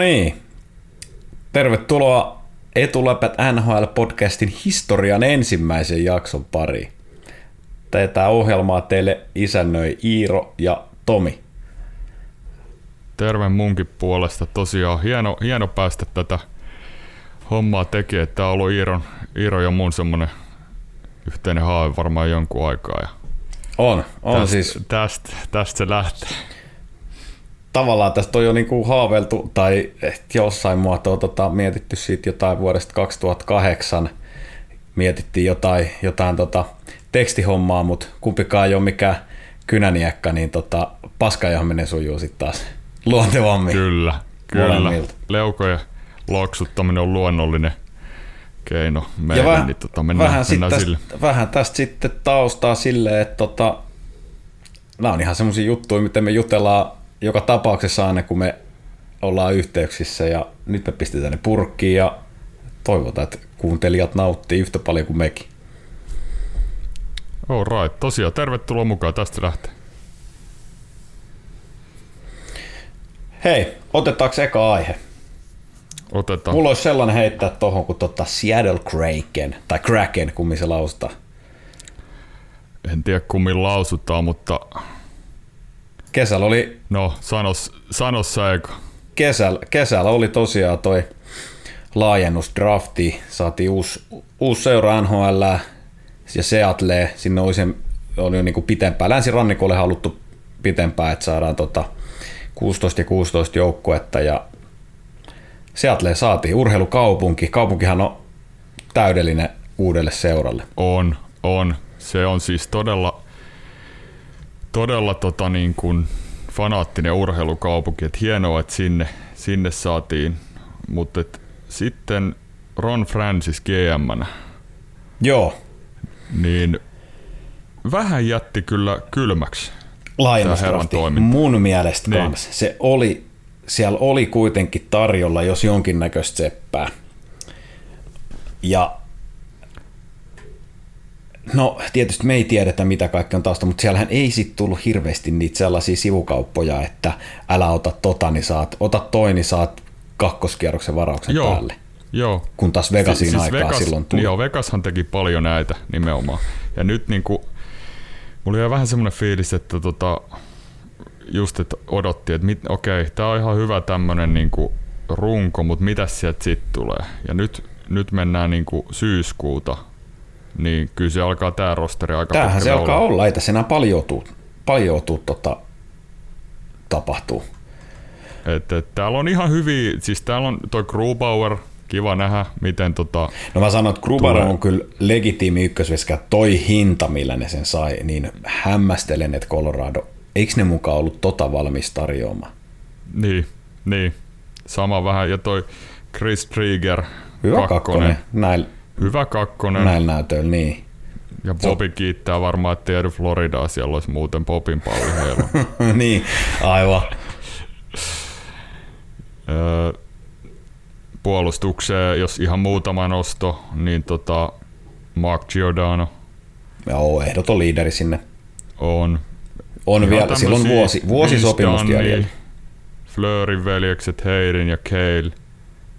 niin, tervetuloa Etuläpät NHL-podcastin historian ensimmäisen jakson pariin. Tätä ohjelmaa teille isännöi Iiro ja Tomi. Terve munkin puolesta. Tosiaan hieno, hieno päästä tätä hommaa tekemään. Tämä on ollut Iiron, Iiro ja mun semmonen yhteinen haave varmaan jonkun aikaa. Ja On, on tästä, siis Tästä, tästä se lähtee. Tavallaan tästä on jo niinku haaveltu tai ehkä jossain muotoa tota, mietitty siitä jotain vuodesta 2008. Mietittiin jotain, jotain tota, tekstihommaa, mutta kumpikaan ei ole mikään kynäniekka, niin tota, paskajahaminen sujuu sitten taas luontevammin. Kyllä, kyllä. Molemmilta. Leukojen loksuttaminen on luonnollinen keino Ja meille, vähän, niin tota, mennään, vähän, sit mennään tästä, sille. vähän tästä sitten taustaa silleen, että tota, nämä on ihan semmoisia juttuja, miten me jutellaan joka tapauksessa aina, kun me ollaan yhteyksissä ja nyt me pistetään ne purkkiin ja toivotaan, että kuuntelijat nauttii yhtä paljon kuin mekin. All right. Tosiaan, tervetuloa mukaan. Tästä lähtee. Hei, otetaanko eka aihe? Otetaan. Mulla olisi sellainen heittää tohon kuin tota Seattle Kraken, tai Kraken, kummin se lausutaan. En tiedä kummin lausutaan, mutta Kesällä oli no, sanos, sanos sä eka. kesällä, kesällä oli tosiaan toi laajennusdrafti, saatiin uusi, uusi seura NHL ja Seattle, sinne oli, sen, oli jo niinku pitempään, länsirannikolle haluttu pitempään, että saadaan tota 16 ja 16 joukkuetta ja Seattle saatiin urheilukaupunki, kaupunkihan on täydellinen uudelle seuralle. On, on. Se on siis todella, todella tota niin kuin fanaattinen urheilukaupunki. Et hienoa, että sinne, sinne saatiin. Mutta sitten Ron Francis gm Joo, niin vähän jätti kyllä kylmäksi. Toiminta. Mun mielestä Niin. kans. Se oli, siellä oli kuitenkin tarjolla jos jonkinnäköistä seppää. Ja No tietysti me ei tiedetä mitä kaikki on tausta, mutta siellähän ei sitten tullut hirveästi niitä sellaisia sivukauppoja, että älä ota tota, niin saat, ota toi, niin saat kakkoskierroksen varauksen Joo. päälle. Joo, Kun taas Vegasin Si- aikaa Vegas, silloin tuli. Joo, Vegashan teki paljon näitä nimenomaan. Ja nyt niinku, mulla oli vähän semmoinen fiilis, että tota, just että odotti, että mit, okei, tää on ihan hyvä tämmönen niinku runko, mutta mitä sieltä sitten tulee? Ja nyt, nyt mennään niinku syyskuuta, niin kyllä se alkaa tää rosteri aika Tämähän se alkaa olla. olla, ei tässä enää paljon tuu, paljon tuu tota, tapahtuu. Et, et, täällä on ihan hyviä, siis täällä on toi Grubauer, kiva nähdä, miten tota, No mä sanon, että Gruber Tulee. on kyllä legitiimi ykkösveskä. Toi hinta, millä ne sen sai, niin hämmästelen, että Colorado, eikö ne mukaan ollut tota valmis tarjoamaan? Niin, niin. Sama vähän. Ja toi Chris Trigger, Hyvä kakkonen, näillä, Hyvä kakkonen. näillä näytöillä, niin. Ja Bobi kiittää varmaan, että ei Floridaa, siellä olisi muuten Bobin palli heillä. niin, aivan. Puolustukseen, jos ihan muutama nosto, niin tota Mark Giordano Joo, ehdoton liideri sinne. on. On Ihan vielä, silloin vuosi, vuosisopimusta Vince jäljellä. Fleurin veljekset Heirin ja Cale,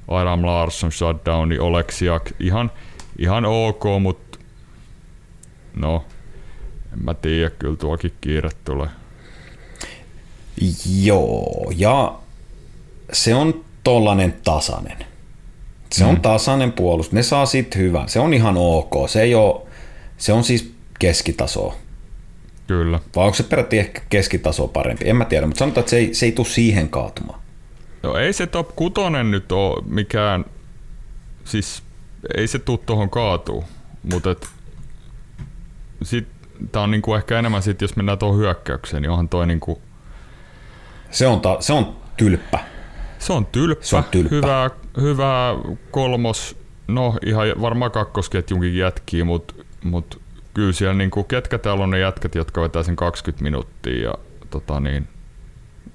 Adam Larsson, Shutdowni, Oleksiak, ihan, ihan ok, mutta no, en mä tiedä, kyllä tuokin kiire tulee. Joo, ja se on tollanen tasainen. Se on tasainen puolustus. Ne saa sit hyvän. Se on ihan ok. Se ei oo, se on siis keskitasoa. Kyllä. Vai onko se peräti ehkä keskitaso parempi? En mä tiedä, mutta sanotaan, että se ei, se ei tule siihen kaatumaan. No ei se top 6 nyt ole mikään, siis ei se tuu tuohon kaatuu, mutta et, sit, tää on niinku ehkä enemmän sit, jos mennään tuohon hyökkäykseen, niin onhan toi niinku, Se on, ta, se on tylppä. se on tylppä, Se on tylppä. Hyvä, hyvä kolmos, no ihan varmaan kakkosketjunkin jätkii, mutta mut kyllä siellä niinku, ketkä täällä on ne jätkät, jotka vetää sen 20 minuuttia ja tota niin,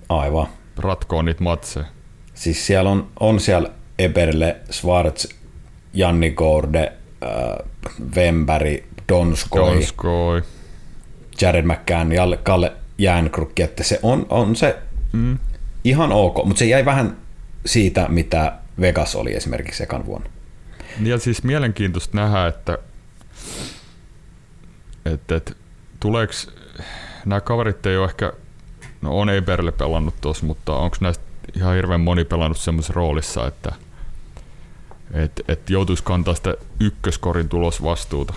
Aivan. ratkoo niitä matseja. Siis siellä on, on siellä Eberle, Schwarz, Janni Gorde, äh, Vemberg, Donskoi, Donskoi. Jared McCann, Jalle, Kalle Jäänkrukki, että se on, on se mm. ihan ok, mutta se jäi vähän siitä, mitä Vegas oli esimerkiksi ekan vuonna. Ja siis mielenkiintoista nähdä, että, että, että tuleeko nämä kaverit ei ole ehkä, no on Eberle pelannut tuossa, mutta onko näistä ihan hirveän moni pelannut semmoisessa roolissa, että et, et joutuisi kantaa sitä ykköskorin tulosvastuuta.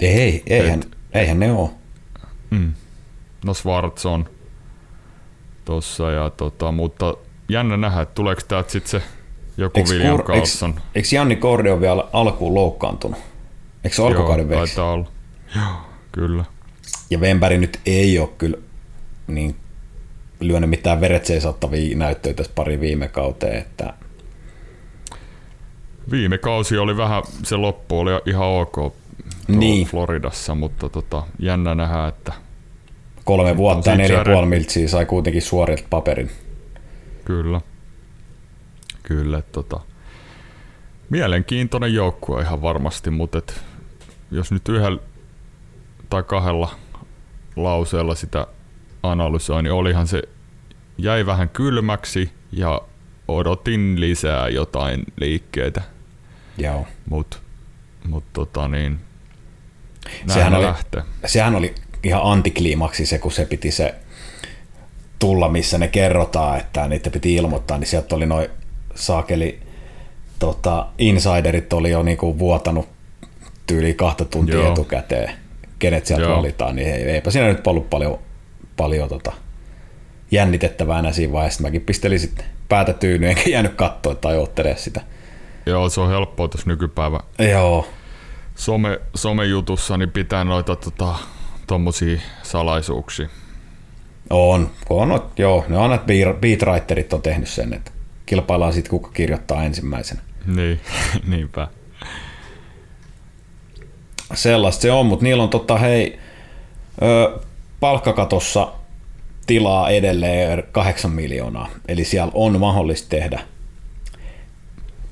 Ei, eihän, et, eihän ne ole. Mm. No on tossa, ja tota, mutta jännä nähdä, että tuleeko täältä sitten se joku William Carlson. Eikö, eikö Janni Kordi ole vielä alkuun loukkaantunut? Eikö se alkukauden veksi? taitaa olla. Joo, kyllä. Ja Vempäri nyt ei ole kyllä niin lyönyt mitään veretseisattavia näyttöjä tässä pari viime kauteen, että Viime kausi oli vähän, se loppu oli ihan ok niin. Floridassa, mutta tota, jännä nähdä, että kolme vuotta ja neljä puoli miltsiä sai kuitenkin suorilta paperin. Kyllä. Kyllä, tota, mielenkiintoinen joukkue ihan varmasti, mutta et, jos nyt yhdellä tai kahdella lauseella sitä analysoi, niin olihan se jäi vähän kylmäksi ja odotin lisää jotain liikkeitä. Joo. Mut, mut tota niin, sehän oli, lähtee. sehän oli ihan antikliimaksi se, kun se piti se tulla, missä ne kerrotaan, että niitä piti ilmoittaa, niin sieltä oli noin saakeli tota, insiderit oli jo niinku vuotanut tyyli kahta tuntia Joo. etukäteen, kenet sieltä Joo. valitaan, niin eipä siinä nyt ollut paljon, paljon tota, jännitettävää enää siinä vaiheessa. Mäkin pistelin sitten päätä tyyny, enkä jäänyt katsoa tai ottele sitä. Joo, se on helppoa tässä nykypäivä. Joo. Some, somejutussa niin pitää noita tota, tommosia salaisuuksia. On, on, joo. Ne on, että beatwriterit on tehnyt sen, että kilpaillaan sitten, kuka kirjoittaa ensimmäisenä. Niin, niinpä. Sellaista se on, mutta niillä on tota, hei, ö, palkkakatossa tilaa edelleen 8 miljoonaa. Eli siellä on mahdollista tehdä,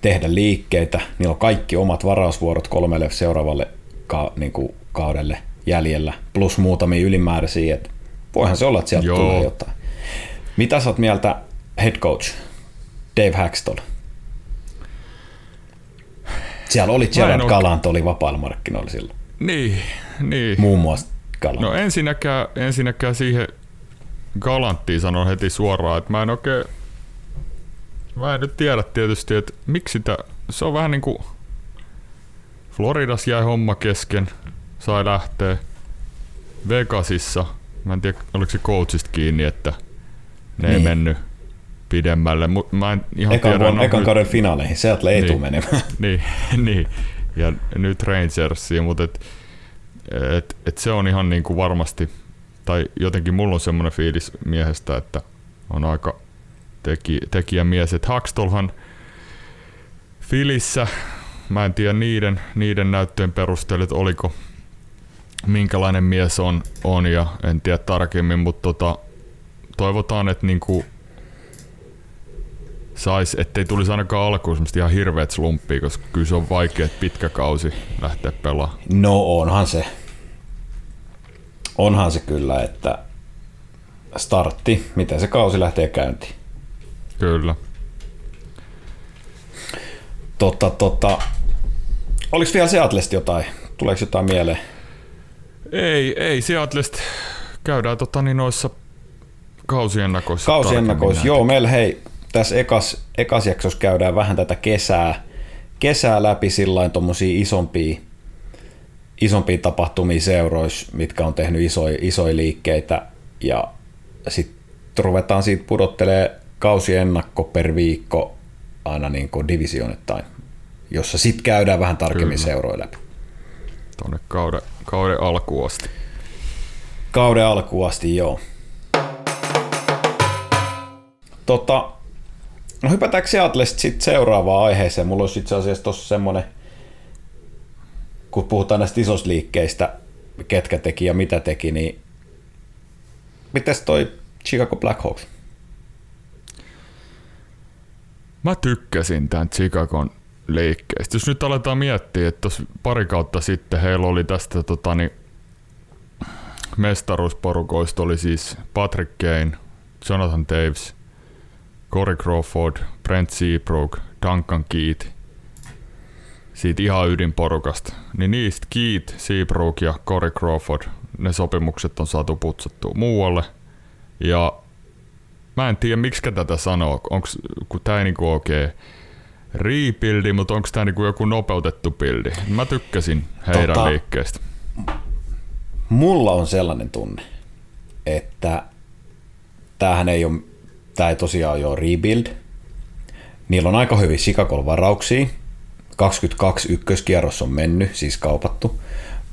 tehdä liikkeitä. Niillä on kaikki omat varausvuorot kolmelle seuraavalle ka, niin kuin kaudelle jäljellä, plus muutamia ylimääräisiä. Et voihan se olla, että sieltä Joo. tulee jotain. Mitä sä oot mieltä head coach Dave Hackstall? Siellä oli Gerard Galant oli vapailla markkinoilla silloin. Niin, niin. Muun muassa Galant. No ensinnäkään, ensinnäkään siihen Galanttiin sanon heti suoraan, että mä en oikein... Mä en nyt tiedä tietysti, että miksi tää... Se on vähän niinku... Floridas jäi homma kesken, sai lähteä. Vegasissa, mä en tiedä oliko se coachista kiinni, että ne niin. ei mennyt pidemmälle. Mut mä en ihan ekan, tiedä, no, ekan kauden finaaleihin, Seattle ei niin, tule menemään. niin, niin, ja nyt Rangersiin, mutta et, et, et se on ihan niinku varmasti tai jotenkin mulla on semmoinen fiilis miehestä, että on aika teki, tekijämies. Että Hackstolhan Filissä, mä en tiedä niiden, niiden näyttöjen perusteella, että oliko minkälainen mies on, on ja en tiedä tarkemmin, mutta tota, toivotaan, että niinku sais, ettei tulisi ainakaan alkuun semmoista ihan hirveät slumppia, koska kyllä se on vaikea pitkä kausi lähteä pelaamaan. No onhan se onhan se kyllä, että startti, miten se kausi lähtee käyntiin. Kyllä. Totta, totta. Oliko vielä Seatlesta jotain? Tuleeko jotain mieleen? Ei, ei Seatlesta. Käydään tota, niin noissa kausiennakoissa. Kausiennakoissa, joo. Meillä hei, tässä ekas, ekas jaksossa käydään vähän tätä kesää, kesää läpi sillä tuommoisia isompia isompia tapahtumia seuroissa, mitkä on tehnyt isoja, isoja liikkeitä ja sitten ruvetaan siitä pudottelee kausiennakko per viikko aina niin kuin divisionittain, jossa sitten käydään vähän tarkemmin seuroja läpi. Tuonne kauden, kauden alkuun asti. Kauden alkuun asti, joo. Tota, no hypätäänkö Seatlesta sitten seuraavaan aiheeseen? Mulla olisi itse asiassa tuossa semmoinen – kun puhutaan näistä isoista liikkeistä, ketkä teki ja mitä teki, niin mitäs toi Chicago Blackhawks? Mä tykkäsin tämän Chicagon liikkeestä. Jos nyt aletaan miettiä, että pari kautta sitten heillä oli tästä tota, niin, mestaruusporukoista oli siis Patrick Kane, Jonathan Davis, Corey Crawford, Brent Seabrook, Duncan Keith, siitä ihan ydinporukasta, niin niistä Keith, Seabrook ja Corey Crawford, ne sopimukset on saatu putsattua muualle. Ja mä en tiedä, miksi tätä sanoo, onks, kun tää ei niinku oikein rebuildi, mutta onko tämä niinku joku nopeutettu bildi? Mä tykkäsin heidän tota, liikkeestä. Mulla on sellainen tunne, että tämähän ei ole, tämä ei tosiaan ole rebuild. Niillä on aika hyvin Chicago varauksia. 22 ykköskierros on mennyt, siis kaupattu.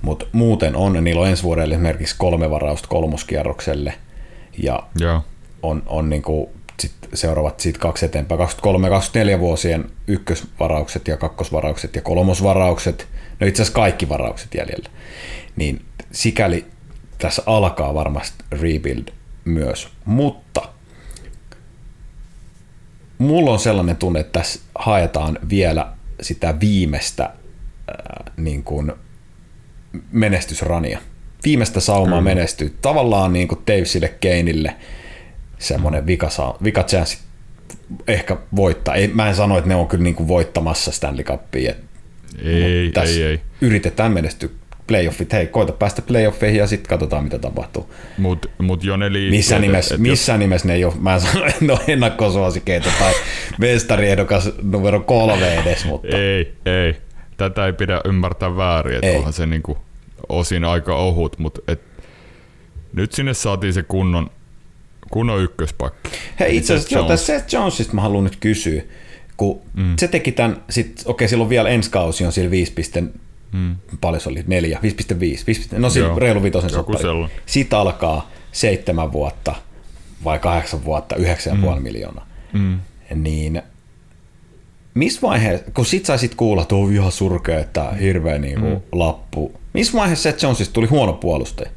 Mutta muuten on, niillä on ensi vuodelle esimerkiksi kolme varausta kolmoskierrokselle. Ja Joo. on, on niinku sit seuraavat siitä kaksi eteenpäin, 23-24 vuosien ykkösvaraukset ja kakkosvaraukset ja kolmosvaraukset, no itse asiassa kaikki varaukset jäljellä, niin sikäli tässä alkaa varmasti rebuild myös, mutta mulla on sellainen tunne, että tässä haetaan vielä sitä viimeistä äh, niin kuin menestysrania. Viimeistä saumaa mm. menestyy. Tavallaan niin kuin Davesille, Keinille, semmoinen vika, vika chanssi ehkä voittaa. Ei, mä en sano, että ne on kyllä niin kuin voittamassa Stanley Cupia. Ei, ei, ei. Yritetään menestyä playoffit. Hei, koita päästä playoffeihin ja sitten katsotaan, mitä tapahtuu. Mut, mut jo ne liikkeet, Missä nimessä, et, missä jos... nimessä ne ei ole, mä en sano, että ne on ennakkosuosikeita tai mestariehdokas numero kolme edes, mutta... Ei, ei. Tätä ei pidä ymmärtää väärin, että onhan se niinku osin aika ohut, mutta et, nyt sinne saatiin se kunnon Kunnon ykköspakki. Hei, itse asiassa joo, tästä Seth Jonesista mä haluan nyt kysyä, kun mm. se teki tämän, sit, okei, silloin vielä ensi kausi on siellä 5, mm. paljon se oli, 4, 5,5, 5, no siinä reilu vitosen soppari. Siitä alkaa seitsemän vuotta vai kahdeksan vuotta, yhdeksän mm. puoli miljoonaa. Mm. Niin missä vaiheessa, kun sit saisit kuulla, että on ihan surkea, että hirveä niin mm. lappu. Missä vaiheessa Seth Jonesista tuli huono puolustaja?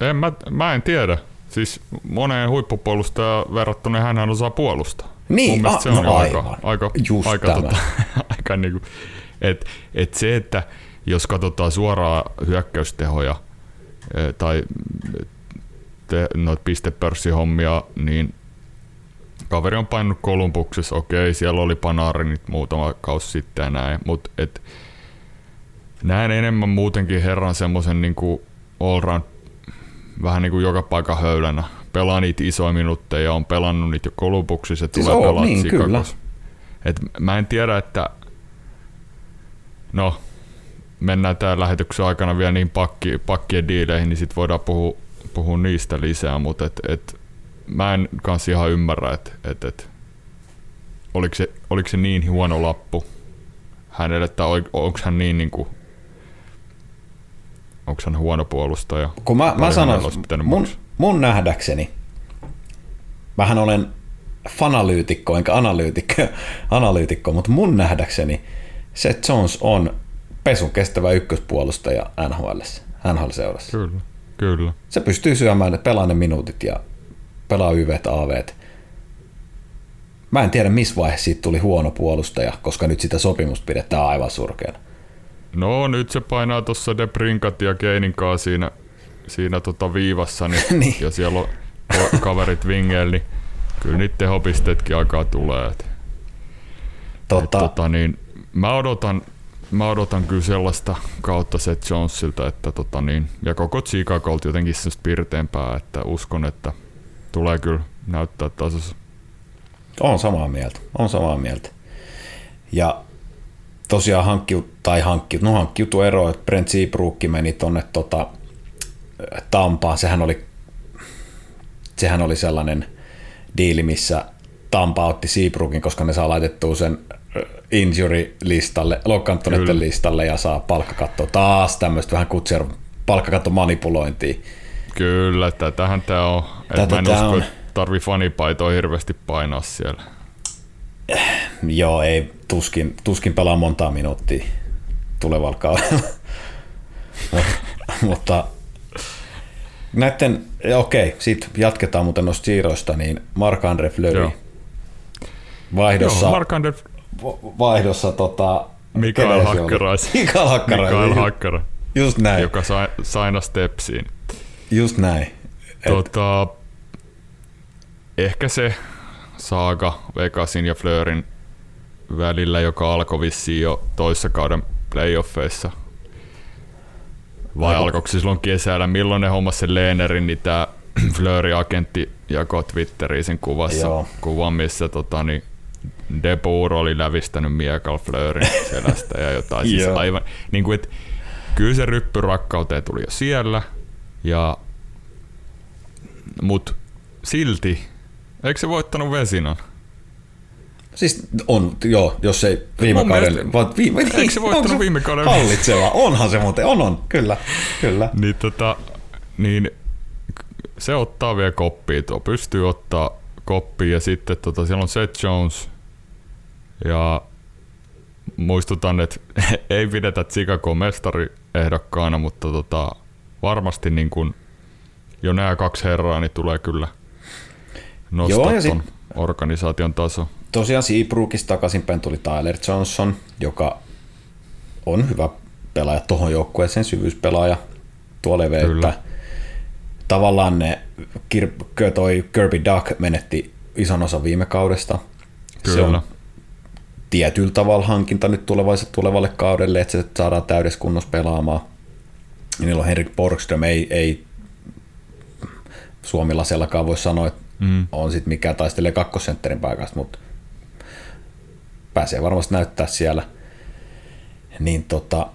En, mä, mä en tiedä. Siis moneen huippupuolustajan verrattuna hän osaa puolustaa. Niin, Mun se on no aika, aika, Just aika, tota, aika niinku, et, et se, että jos katsotaan suoraan hyökkäystehoja e, tai te, noita pistepörssihommia, niin kaveri on painunut Kolumbuksessa, okei, siellä oli Panarinit muutama kausi sitten ja näin, mutta et, näen enemmän muutenkin herran semmoisen niin all-round vähän niin kuin joka paikka höylänä. Pelaa niitä isoja minuutteja, on pelannut niitä jo Kolumbuksissa, siis tulee pelaa niin, kyllä. Et mä en tiedä, että no, mennään tämän lähetyksen aikana vielä niin pakki, pakkien diileihin, niin sitten voidaan puhua, puhua niistä lisää, mutta et, et, mä en kanssa ihan ymmärrä, että et, et, oliko, se, oliko se niin huono lappu hänelle, että onko hän niin, niin kuin onko hän huono puolustaja? Kun mä, mä sanon, mun, mun nähdäkseni, mähän olen fanalyytikko, enkä analyytikko, analyytikko, mutta mun nähdäkseni Seth Jones on pesun kestävä ykköspuolustaja NHL, NHL-seurassa. Kyllä, kyllä. Se pystyy syömään, pelaa ne minuutit ja pelaa YVt, AVt. Mä en tiedä, missä vaiheessa siitä tuli huono puolustaja, koska nyt sitä sopimusta pidetään aivan surkeana. No nyt se painaa tuossa De Brinkat ja Keininkaa siinä, siinä tota viivassa, niin, niin. ja siellä on kaverit vingeillä, niin kyllä niitä tehopisteetkin alkaa tulee. Tota. Et, tota, niin, mä odotan, mä odotan kyllä sellaista kautta Seth Jonesilta, että tota niin, ja koko Chicagolta jotenkin sellaista pirteempää, että uskon, että tulee kyllä näyttää tasossa. On samaa mieltä, on samaa mieltä. Ja tosiaan hankkiut, tai hankkiut, no hankkiutu ero, että Brent Seabrook meni tonne tota, Tampaan, sehän oli, sehän oli sellainen diili, missä Tampa otti Seabrookin, koska ne saa laitettua sen injury-listalle, loukkaantuneiden listalle ja saa palkkakatto taas tämmöistä vähän kutser palkkakatto manipulointia. Kyllä, tätähän tämä on. Tätä mä en usko, on. tarvii fanipaitoa hirveästi painaa siellä. Joo, ei, tuskin, tuskin pelaa montaa minuuttia tulevalla kaudella. mutta näiden, okei, sitten jatketaan muuten noista siirroista, niin Mark-Andre Fleury vaihdossa, Joo, Mark Andre... vaihdossa tota, Mikael Hakkarais. Mikael Hakkarais. Mikael Hakkara. Just näin. Joka sai, saina stepsiin. Just näin. Tota, Et... Ehkä se saaga Vegasin ja Fleurin välillä, joka alkoi vissiin jo toissa kauden playoffeissa. Vai Aiku- alkoiko se silloin kesällä? Milloin ne hommas sen Leenerin, niin tämä Fleury-agentti jakoi Twitteriin sen kuvassa, Joo. kuvan, missä tota, niin De Boer oli lävistänyt miekal Fleurin selästä ja jotain. siis aivan, niin kuin, et, kyllä se ryppy rakkauteen tuli jo siellä, ja, mut silti, eikö se voittanut Vesinan? Siis on, joo, jos ei viime kaudella, mielestä- vaan viime, Eikö se voittanut on viime kaudella? Hallitseva, onhan se muuten, on on, kyllä, kyllä. Niin, tota, niin se ottaa vielä koppia, tuo pystyy ottaa koppia ja sitten tota, siellä on Seth Jones ja muistutan, että ei pidetä Chicago mestariehdokkaana, mutta tota, varmasti niin kun jo nämä kaksi herraa niin tulee kyllä nostaa Joo, sit- organisaation taso. Tosiaan Seabrookista takaisinpäin tuli Tyler Johnson, joka on hyvä pelaaja tuohon joukkueeseen, syvyyspelaaja tuo leveyttä. Kyllä. Tavallaan ne, toi Kirby Duck menetti ison osan viime kaudesta. Se Kyllä. on tietyllä tavalla hankinta nyt tulevalle, tulevalle kaudelle, että se saadaan täydessä kunnossa pelaamaan. Ja niillä on Henrik Borgström, ei, ei suomilaisellakaan voi sanoa, että Mm. on sitten mikä taistelee kakkosentterin paikasta, mutta pääsee varmasti näyttää siellä. Niin tota,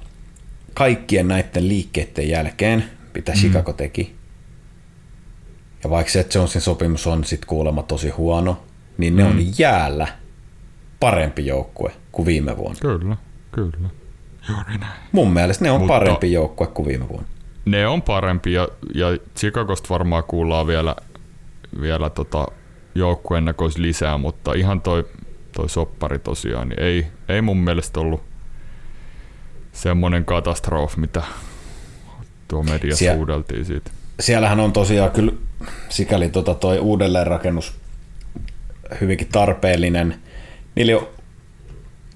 kaikkien näiden liikkeiden jälkeen, mitä Chicago teki, ja vaikka Seth Jonesin sopimus on sitten kuulemma tosi huono, niin ne on jäällä parempi joukkue kuin viime vuonna. Kyllä, kyllä. Juuri näin. Mun mielestä ne on Mutta- parempi joukkue kuin viime vuonna. Ne on parempi ja, ja Chicagosta varmaan kuullaan vielä, vielä tota joukkueennakois lisää, mutta ihan toi, toi soppari tosiaan, niin ei, ei mun mielestä ollut semmoinen katastrofi, mitä tuo mediassa Sie- huudeltiin siitä. siellähän on tosiaan kyllä sikäli tota toi uudelleenrakennus hyvinkin tarpeellinen. Niillä ole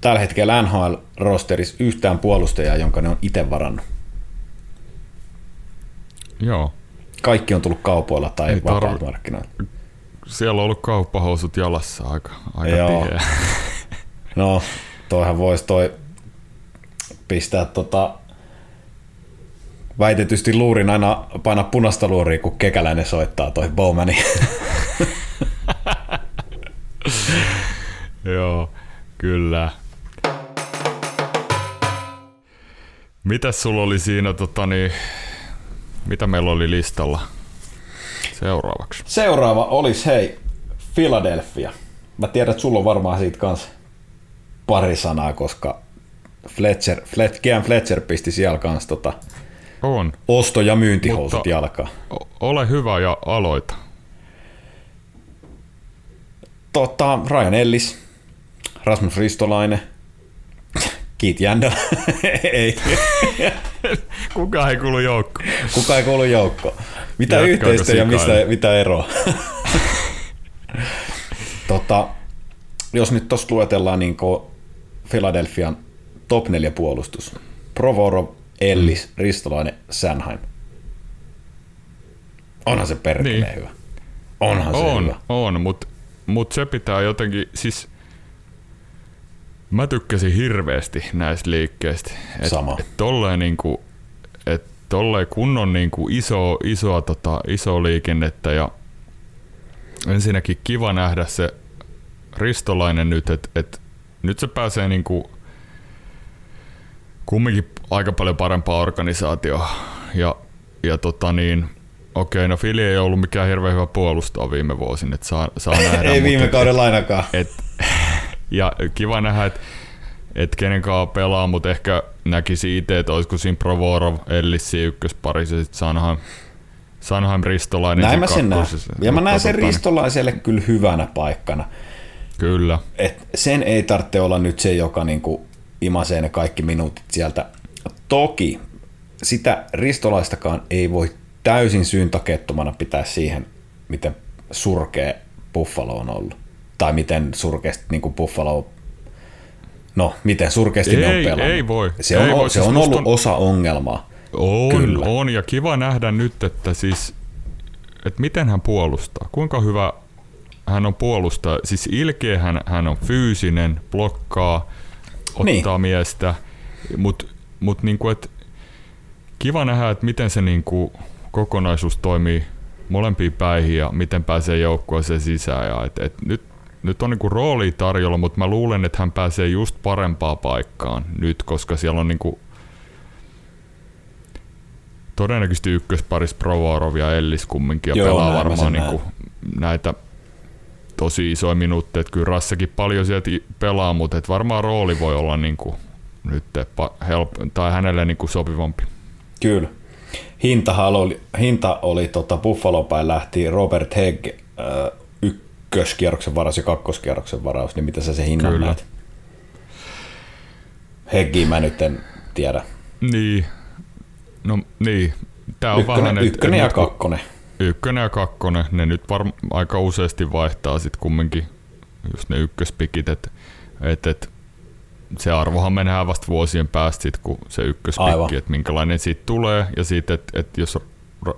tällä hetkellä NHL-rosterissa yhtään puolustajaa, jonka ne on itse varannut. Joo, Kaikki on tullut kaupoilla tai Ei vapailta markkinoilla. siellä on ollut kauppahousut jalassa aika, aika Joo. tiheä. No, toihan voisi toi pistää tota väitetysti luurin aina painaa punaista luuria, kun kekäläinen soittaa toi Bowmani. Joo, kyllä. Mitäs sulla oli siinä, tota, niin, mitä meillä oli listalla seuraavaksi? Seuraava olisi hei Philadelphia. Mä tiedän, että sulla on varmaan siitä kanssa pari sanaa, koska Fletcher, Flet, Kean Fletcher pisti siellä kanssa tota On. osto- ja myyntihousut Mutta- jalkaan. Ole hyvä ja aloita. Tota, Ryan Ellis, Rasmus Ristolainen, Keith Jandel, ei, Kuka ei kuulu joukko? kuka ei kuulu joukkoon. Mitä Jatkaako yhteistä ja mistä, mitä eroa? tota, jos nyt tuossa luetellaan niin Philadelphian top 4 puolustus. Provorov, Ellis, mm. Ristolainen, Sanheim. Onhan se perkeleen Niin. hyvä. Onhan se On, hyvä. on, mutta mut se pitää jotenkin, siis mä tykkäsin hirveästi näistä liikkeistä. Et, Sama. Et tolleen niinku, et tolleen kunnon niinku iso, isoa, tota, iso liikennettä ja ensinnäkin kiva nähdä se ristolainen nyt, että et, nyt se pääsee niinku kumminkin aika paljon parempaa organisaatioon. Ja, ja tota niin, okei, no Fili ei ollut mikään hirveän hyvä puolustaa viime vuosin, että saa, saa nähdä. Ei viime kaudella ainakaan. et, ja kiva nähdä, että et kenen kanssa pelaa, mutta ehkä näkisi itse, että olisiko siinä Provorov, Ellissi ykkösparissa ja sitten Sanheim, Sanheim Ristolainen. Näin mä sen näen. Ja mä näen sen tota, ristolaiselle kyllä hyvänä paikkana. Kyllä. Et sen ei tarvitse olla nyt se, joka niinku imasee ne kaikki minuutit sieltä. Toki sitä ristolaistakaan ei voi täysin syyntakettomana pitää siihen, miten surkea Buffalo on ollut. Tai miten surkeasti niin Buffalo No, miten surkeasti ne on Ei, pelannut. ei voi. Se on, Ei voi. se Siis on ollut on- osa ongelmaa. On, Kyllä. on, ja kiva nähdä nyt, että siis, että miten hän puolustaa. Kuinka hyvä hän on puolustaja. Siis ilkeä hän, hän on fyysinen, blokkaa, ottaa niin. miestä, mutta mut niinku, et kiva nähdä, että miten se niinku kokonaisuus toimii molempiin päihin ja miten pääsee joukkueeseen sisään. Ja et, et nyt, nyt on niinku rooli tarjolla, mutta mä luulen, että hän pääsee just parempaan paikkaan nyt, koska siellä on niinku todennäköisesti ykkösparis Provorov ja Ellis kumminkin ja Joo, pelaa varmaan niinku näitä tosi isoja minuutteja. Kyllä Rassakin paljon sieltä pelaa, mutta et varmaan rooli voi olla niinku nyt help, tai hänelle niinku sopivampi. Kyllä. Hintahan oli, hinta oli tota Buffalo päin lähti Robert Hegg äh, ykköskierroksen varaus ja kakkoskierroksen varaus, niin mitä sä se hinnan Kyllä. näet? Heggiä mä nyt en tiedä. Niin, no niin. Tää on ykkönen, vähän, ykkönen et, ja kakkonen. Ykkönen ja kakkonen, ne nyt varm, aika useasti vaihtaa sitten kumminkin just ne ykköspikit, että et, et, se arvohan menee vasta vuosien päästä, sit, kun se ykköspikki, että minkälainen siitä tulee, ja siitä, että et jos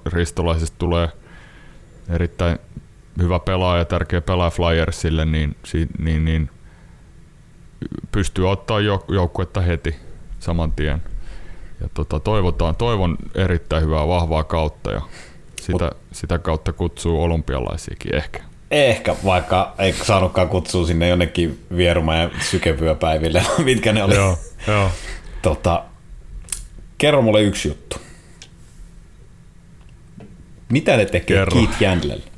ristolaisesta tulee erittäin hyvä pelaaja, tärkeä pelaaja Flyersille, niin, niin, niin pystyy ottaa joukkuetta heti saman tien. Ja tota, toivotaan, toivon erittäin hyvää vahvaa kautta ja sitä, Mut, sitä kautta kutsuu olympialaisiakin ehkä. Ehkä, vaikka ei saanutkaan kutsua sinne jonnekin vieruma- ja sykevyöpäiville, mitkä ne oli. Joo, joo. Tota, kerro mulle yksi juttu. Mitä ne tekee kerro. Keith Jandlelle?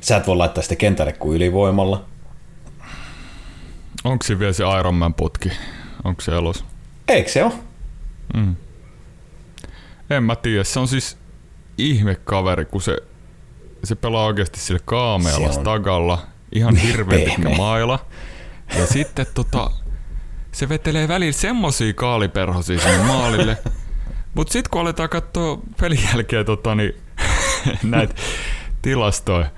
Sä et voi laittaa sitä kentälle kuin ylivoimalla. Onko se vielä se Ironman putki? Onko se elos? Eikö se ole? Mm. En mä tiedä. Se on siis ihme kaveri, kun se se pelaa oikeasti sillä kaamealla stagalla, ihan hirveä pitkä maila. Ja sitten tota, se vetelee välillä semmosia kaaliperhosia sinne maalille. Mut sit kun aletaan katsoa pelin jälkeen tota, niin, näitä tilastoja,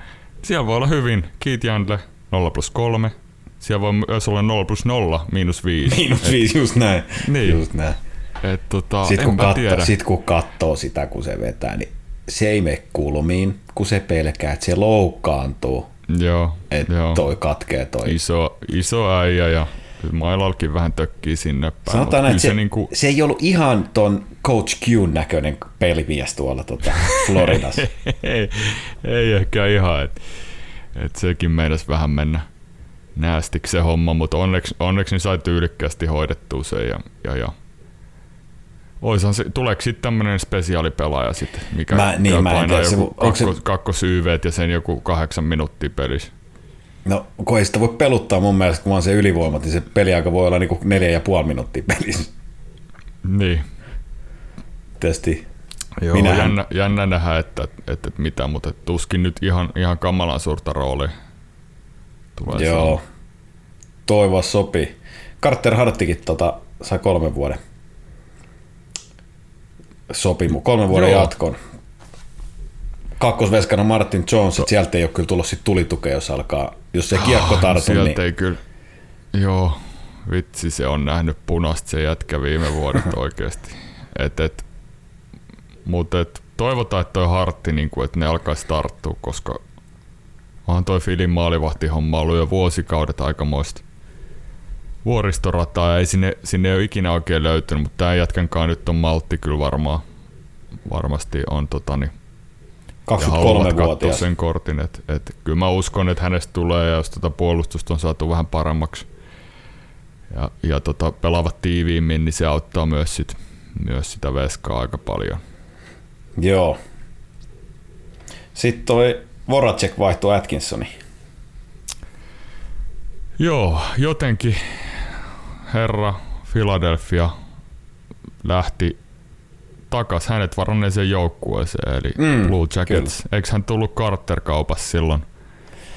siellä voi olla hyvin Keith Jandle 0 plus 3, siellä voi myös olla 0 plus 0, miinus 5. Miinus 5, just näin. Niin. Just näin. Et, tota, sitten, kun katso, sit kun katsoo sitä, kun se vetää, niin se ei mene kulmiin, kun se pelkää, että se loukkaantuu. Joo, että joo. toi katkee toi. Iso, iso äijä ja Mailalkin vähän tökkii sinne päin. Sanotaan, että se, se, niinku... se, ei ollut ihan ton Coach Q näköinen pelimies tuolla tuota, Floridassa. ei, ei ehkä ihan, että et sekin meinas vähän mennä näästiksi se homma, mutta onneksi, onneksi niin sai tyylikkäästi hoidettua se ja, ja, ja Oishan se, tuleeko sitten tämmöinen spesiaalipelaaja sitten, mikä mä, niin, mä painaa tiedä, joku kakkos, se... kakkosyyveet ja sen joku kahdeksan minuuttia pelissä? No, kun ei sitä voi peluttaa mun mielestä, kun vaan se ylivoima, niin se peliaika voi olla niinku neljä ja puoli minuuttia pelissä. Niin. Tietysti Joo, Minähän... jännä, jännä nähdä, että, että, että mitä, mutta tuskin nyt ihan, ihan kamalan suurta roolia tulee Joo, saada. toivoa sopii. Carter Harttikin tota, sai kolmen vuoden sopimu, kolmen vuoden Joo. jatkon. Kakkosveskana Martin Jones, että sieltä ei ole kyllä tullut sit tulitukea, jos alkaa, jos se kiekko ah, tartu. Sieltä niin... ei kyllä, joo, vitsi se on nähnyt punasta se jätkä viime vuodet oikeasti. Et, et, mutta et, toivotaan, että toi Hartti, niin kuin, että ne alkaisi tarttua, koska onhan toi Filin maalivahtihomma ollut jo vuosikaudet aikamoista vuoristorataa ja ei sinne, sinne ei ole ikinä oikein löytynyt, mutta tämä jätkänkaan nyt on maltti kyllä varmaan, varmasti on tota, niin, 23-vuotias. sen kortin, että et, kyllä mä uskon, että hänestä tulee ja jos tota puolustusta on saatu vähän paremmaksi ja, ja tota, pelaavat tiiviimmin, niin se auttaa myös, sit, myös sitä veskaa aika paljon. Joo. Sitten toi Voracek vaihtui Atkinsoni. Joo, jotenkin herra Philadelphia lähti takas hänet varanneeseen joukkueeseen, eli mm, Blue Jackets. Kyllä. Eikö hän tullut Carter-kaupassa silloin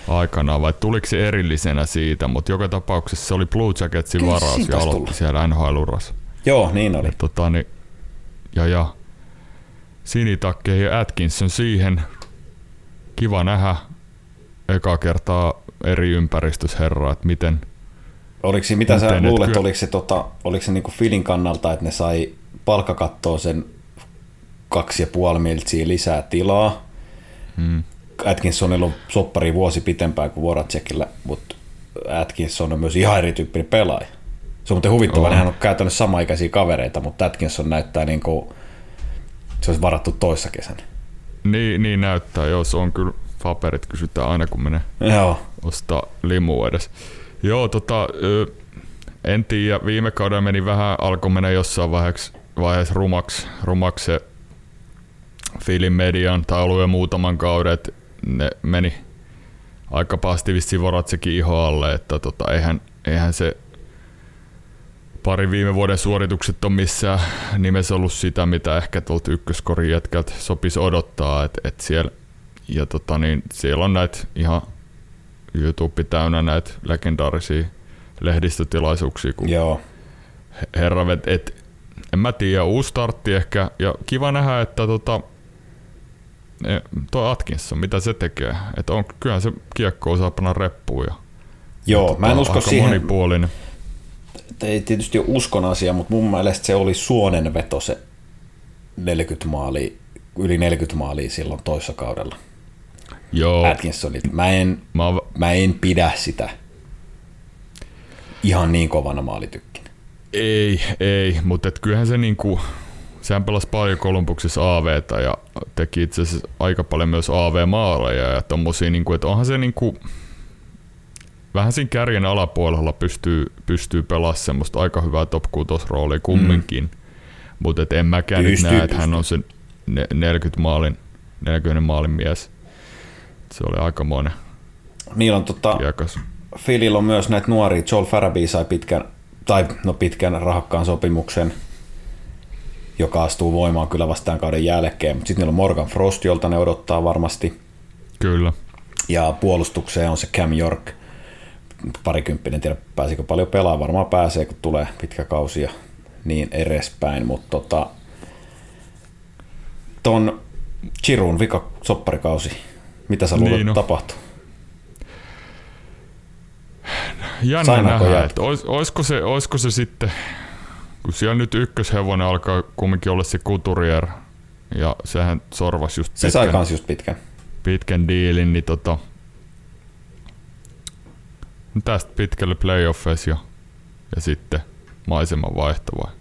aikanaan, vai tuliko se erillisenä siitä, mutta joka tapauksessa se oli Blue Jacketsin kyllä, varaus ja aloitti tullut. siellä nhl -uras. Joo, niin oli. Ja, tota, niin, ja, ja Sinitakke ja Atkinson siihen. Kiva nähdä eka kertaa eri ympäristösherra, että miten – Oliko se, mitä sä luulet, kyllä... oliko se, tota, oliko se niinku Filin kannalta, että ne sai palkkakattoon sen kaksi ja puoli miltsiä lisää tilaa, hmm. Atkinsonilla on soppari vuosi pitempään kuin Voracekillä, mutta Atkinson on myös ihan erityyppinen pelaaja. Se on muuten huvittavaa, nehän on käytännössä samaikäisiä kavereita, mutta Atkinson näyttää niin kuin se olisi varattu toissa kesänä. Niin, niin näyttää, joo, se on kyllä paperit kysytään aina kun menee Joo. ostaa limu edes. Joo, tota, en tiedä, viime kaudella meni vähän, alkoi mennä jossain vaiheessa, vaiheessa rumaksi, rumaksi se Filin median jo muutaman kauden, että ne meni aika pahasti vissiin Voratsekin iho alle, että tota, eihän, eihän se pari viime vuoden suoritukset on missään nimessä ollut sitä, mitä ehkä tuolta ykköskorin jätkältä sopisi odottaa, että et siellä, ja tota, niin siellä on näitä ihan YouTube täynnä näitä legendaarisia lehdistötilaisuuksia, kun Joo. herra, et, et, en mä tiedä, uusi startti ehkä, ja kiva nähdä, että tota, toi Atkinson, mitä se tekee, että on, kyllähän se kiekko osaa panna reppuun ja Joo, mä en usko siihen, monipuolinen. ei tietysti ole uskon asia, mutta mun mielestä se oli suonen veto se 40 maalia, yli 40 maalia silloin toissa kaudella Joo, Atkinsonilta. Mä en, mä oon, mä en pidä sitä ihan niin kovana maalitykkinä. Ei, ei, mutta et kyllähän se niinku, sehän pelasi paljon Kolumbuksessa AVtä ja teki itse asiassa aika paljon myös AV-maaleja ja tommosia, niinku, että onhan se niinku, vähän siinä kärjen alapuolella pystyy, pystyy pelaamaan semmoista aika hyvää top 6 roolia kumminkin. Mm. Mutta et en mäkään nyt Pystyy, näe, että hän on se ne- 40 maalin, 40 maalin mies. Se oli aikamoinen Niillä on tota, kiekas. Filillä on myös näitä nuoria. Joel Farabee sai pitkän, tai no pitkän rahakkaan sopimuksen, joka astuu voimaan kyllä vastaan kauden jälkeen. Mutta sitten niillä on Morgan Frost, jolta ne odottaa varmasti. Kyllä. Ja puolustukseen on se Cam York, parikymppinen, en tiedä pääsikö paljon pelaa, varmaan pääsee, kun tulee pitkä kausi ja niin edespäin, mutta tota, ton Chirun vika sopparikausi, mitä sä luulet Niin no. tapahtuu? Jännä nähdä, että ois, oisko, se, oisko se sitten, kun siellä nyt ykköshevonen alkaa kumminkin olla se Couturier, ja sehän sorvas just Se sai pitkän, kans just pitkän. pitkän diilin, niin tota, no tästä pitkälle playoffeissa ja, ja sitten maiseman vaihto vai?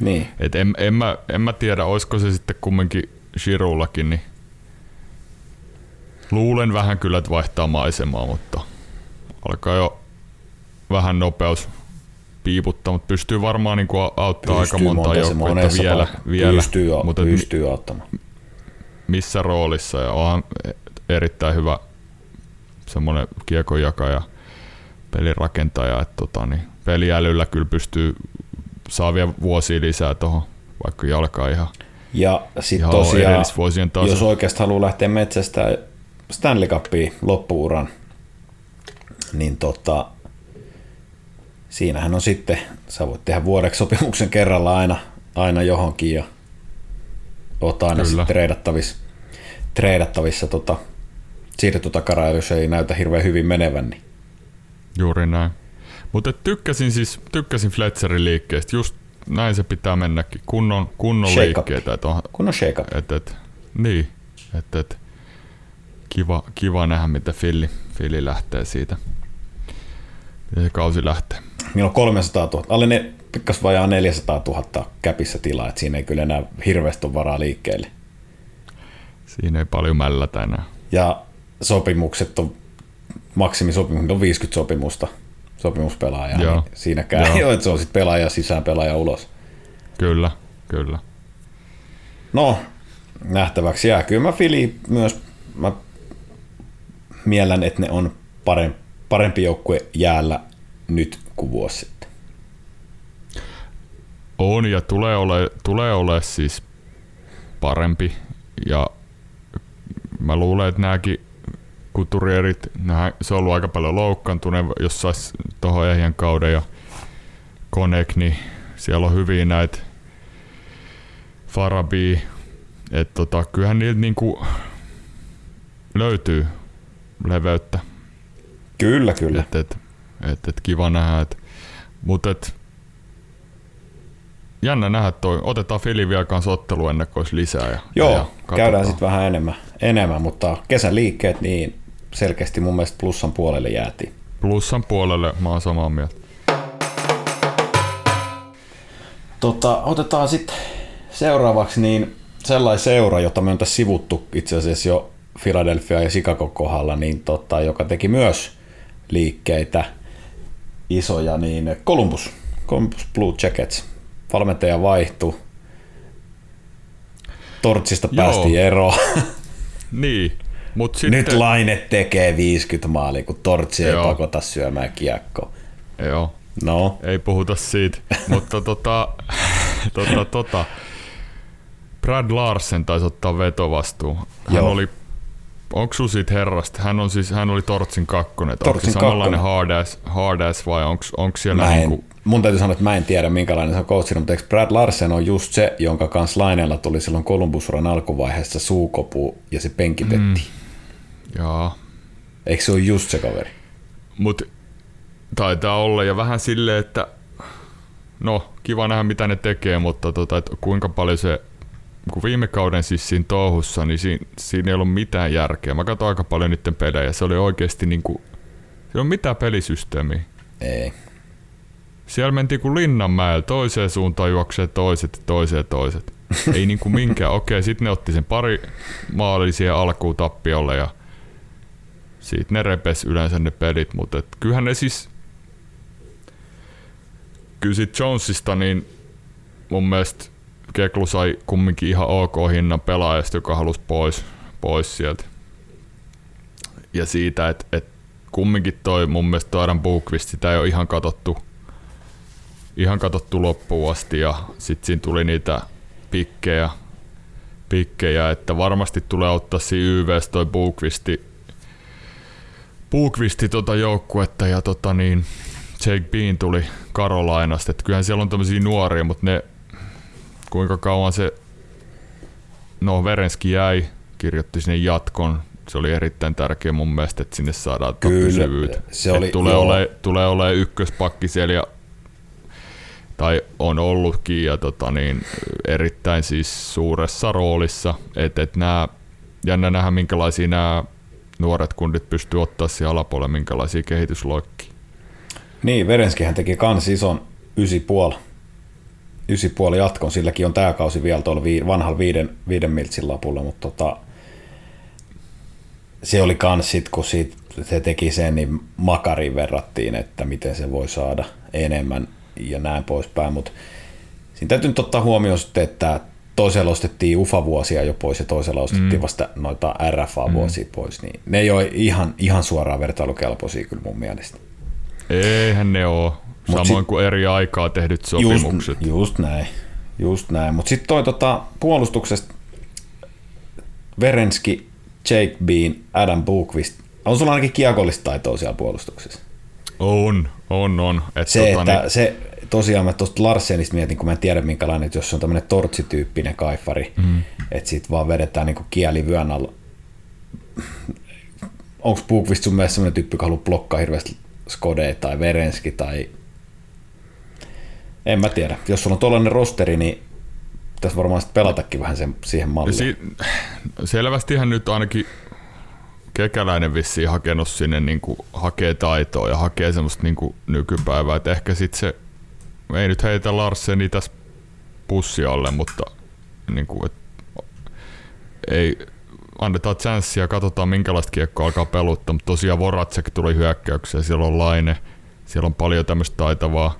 Niin. Et en, en, mä, en mä tiedä, olisiko se sitten kumminkin Shirullakin, niin luulen vähän kyllä, että vaihtaa maisemaa, mutta alkaa jo vähän nopeus piiputtaa, mutta pystyy varmaan niin auttaa aika monta joukkuetta vielä, vielä. pystyy, mutta pystyy auttamaan. missä roolissa? Ja onhan erittäin hyvä semmoinen kiekonjakaja, pelirakentaja, että tota, niin peliälyllä kyllä pystyy saa vielä vuosia lisää tuohon, vaikka jalkaa ihan, Ja sitten tosiaan, jos oikeasti haluaa lähteä metsästä Stanley Cupia loppuuran, niin tota, siinähän on sitten, sä voit tehdä vuodeksi sopimuksen kerralla aina, aina johonkin ja oot aina sitten treidattavissa, treidattavissa tota, siirtotakaraan, jos ei näytä hirveän hyvin menevän, niin Juuri näin. Mutta tykkäsin siis tykkäsin Fletcherin liikkeestä, just näin se pitää mennäkin, kunnon, kunnon Shake up. liikkeitä. Et on, kun on shake up. et, et, niin, et, et, kiva, kiva nähdä, mitä Filli, Filli lähtee siitä. Ja se kausi lähtee. Niillä on 300 000, alle ne pikkas vajaa 400 000 käpissä tilaa, että siinä ei kyllä enää hirveästi ole varaa liikkeelle. Siinä ei paljon mällätä enää. Ja sopimukset on, maksimisopimukset on 50 sopimusta, sopimuspelaajaa, Joo. niin siinäkään Joo. ei ole, että se on sitten pelaaja sisään, pelaaja ulos. Kyllä, kyllä. No, nähtäväksi jää. Kyllä mä Fili myös, mä miellän, että ne on parempi, parempi joukkue jäällä nyt kuin vuosi sitten. On ja tulee ole, tulee ole siis parempi ja mä luulen, että nämäkin kuturierit, nää, se on ollut aika paljon loukkaantuneen, jos sais tuohon ehjän kauden ja Konek, niin siellä on hyviä näitä Farabi, että tota, kyllähän niiltä niinku löytyy leveyttä. Kyllä, kyllä. Et, et, et, et kiva nähdä. Et, mutta et, jännä nähdä toi. Otetaan Fili kanssa ottelu ennen kuin olisi lisää. Ja, Joo, ja käydään sitten vähän enemmän, enemmän, mutta kesän liikkeet niin selkeästi mun mielestä plussan puolelle jäätiin. Plussan puolelle, mä oon samaa mieltä. Tota, otetaan sitten seuraavaksi niin sellainen seura, jota me on tässä sivuttu itse asiassa jo Philadelphia ja Chicago kohdalla, niin tota, joka teki myös liikkeitä isoja, niin Columbus, Columbus Blue Jackets. Valmentaja vaihtui. Tortsista päästiin Joo. eroon. Niin, Mut sitten... Nyt Laine tekee 50 maalia, kun Tortsi ei pakota syömään kiekko. Joo. No. Ei puhuta siitä, mutta tota, tota, tota, Brad Larsen taisi ottaa vetovastuu. Hän Joo. oli Onko sun siitä herrasta? Hän, on siis, hän oli Tortsin kakkonen. Tortsin onko samanlainen hard ass, hard ass vai onko siellä mä en, niinku... Mun täytyy sanoa, että mä en tiedä minkälainen se on coachina, mutta eikö Brad Larsen on just se, jonka kanssa Laineella tuli silloin Kolumbusuran alkuvaiheessa suukopu ja se penkitettiin. Mm. Joo. Eikö se ole just se kaveri? Mut taitaa olla ja vähän silleen, että no kiva nähdä mitä ne tekee, mutta tota, kuinka paljon se kun viime kauden siis siinä touhussa, niin siinä, siinä ei ollut mitään järkeä. Mä katsoin aika paljon niiden pelejä. Se oli oikeasti niinku, se ei ole mitään pelisysteemiä. Ei. Siellä mentiin kuin Linnanmäellä toiseen suuntaan juoksee toiset ja toiseen toiset. ei niinku minkään. Okei, sitten ne otti sen pari maalisia alkuun tappiolle ja siitä ne repes yleensä ne pelit, mutta et kyllähän ne siis kyllä sit Jonesista niin mun mielestä Keklu sai kumminkin ihan ok hinnan pelaajasta, joka halusi pois, pois sieltä. Ja siitä, että et kumminkin toi mun mielestä toi Adam Bukvist, sitä ei ole ihan katottu, ihan katottu loppuun asti ja sitten siinä tuli niitä pikkejä, pikkejä, että varmasti tulee ottaa siinä YVS toi Bukvisti, Bukvisti tota joukkuetta ja tota niin, Jake Bean tuli Karolainasta, kyllähän siellä on tämmöisiä nuoria, mutta ne kuinka kauan se, no Verenski jäi, kirjoitti sinne jatkon, se oli erittäin tärkeä mun mielestä, että sinne saadaan pysyvyyttä. Se oli, tulee, ole, tulee olemaan ykköspakki siellä ja, tai on ollutkin ja tota niin, erittäin siis suuressa roolissa. Et, et nää, jännä nähdä minkälaisia nämä nuoret kundit pystyy ottaa siellä alapuolella, minkälaisia kehitysloikkia. Niin, Verenskihän teki kans ison 9,5 puoli jatkon, silläkin on tämä kausi vielä tuolla vii, vanhalla viiden, viiden miltsin lapulla, mutta tota, se oli kans sit, kun siitä, se teki sen, niin makariin verrattiin, että miten se voi saada enemmän ja näin poispäin, mutta siinä täytyy nyt ottaa huomioon sitten, että toisella ostettiin UFA-vuosia jo pois ja toisella ostettiin mm. vasta noita RFA-vuosia mm. pois, niin ne ei ole ihan, ihan suoraan vertailukelpoisia kyllä mun mielestä. Eihän ne ole. Samoin sit, kuin eri aikaa tehdyt sopimukset. Just, just näin. Just näin. Mutta sitten toi tota, puolustuksesta Verenski, Jake Bean, Adam Bukvist. On sulla ainakin kiekollista taitoa siellä puolustuksessa? On, on, on. Et se, tota, että niin... se, tosiaan mä tuosta Larsenista mietin, kun mä en tiedä minkälainen, että jos on tämmöinen tortsityyppinen kaifari, mm. että sit vaan vedetään niin kieli vyön alla. Onko Bukvist sun mielestä semmoinen tyyppi, joka haluaa blokkaa hirveästi Skode tai Verenski tai en mä tiedä. Jos sulla on tuollainen rosteri, niin tässä varmaan sitten pelatakin vähän sen, siihen malliin. Si- selvästihän nyt ainakin kekäläinen vissiin hakenut sinne, niin kuin hakee taitoa ja hakee semmoista niin kuin nykypäivää. Et ehkä sitten se, ei nyt heitä Larseni tässä pussi alle, mutta niin kuin, et, ei, annetaan chanssia ja katsotaan minkälaista kiekkoa alkaa peluttaa, mutta tosiaan Voratsek tuli hyökkäykseen, siellä on Laine, siellä on paljon tämmöistä taitavaa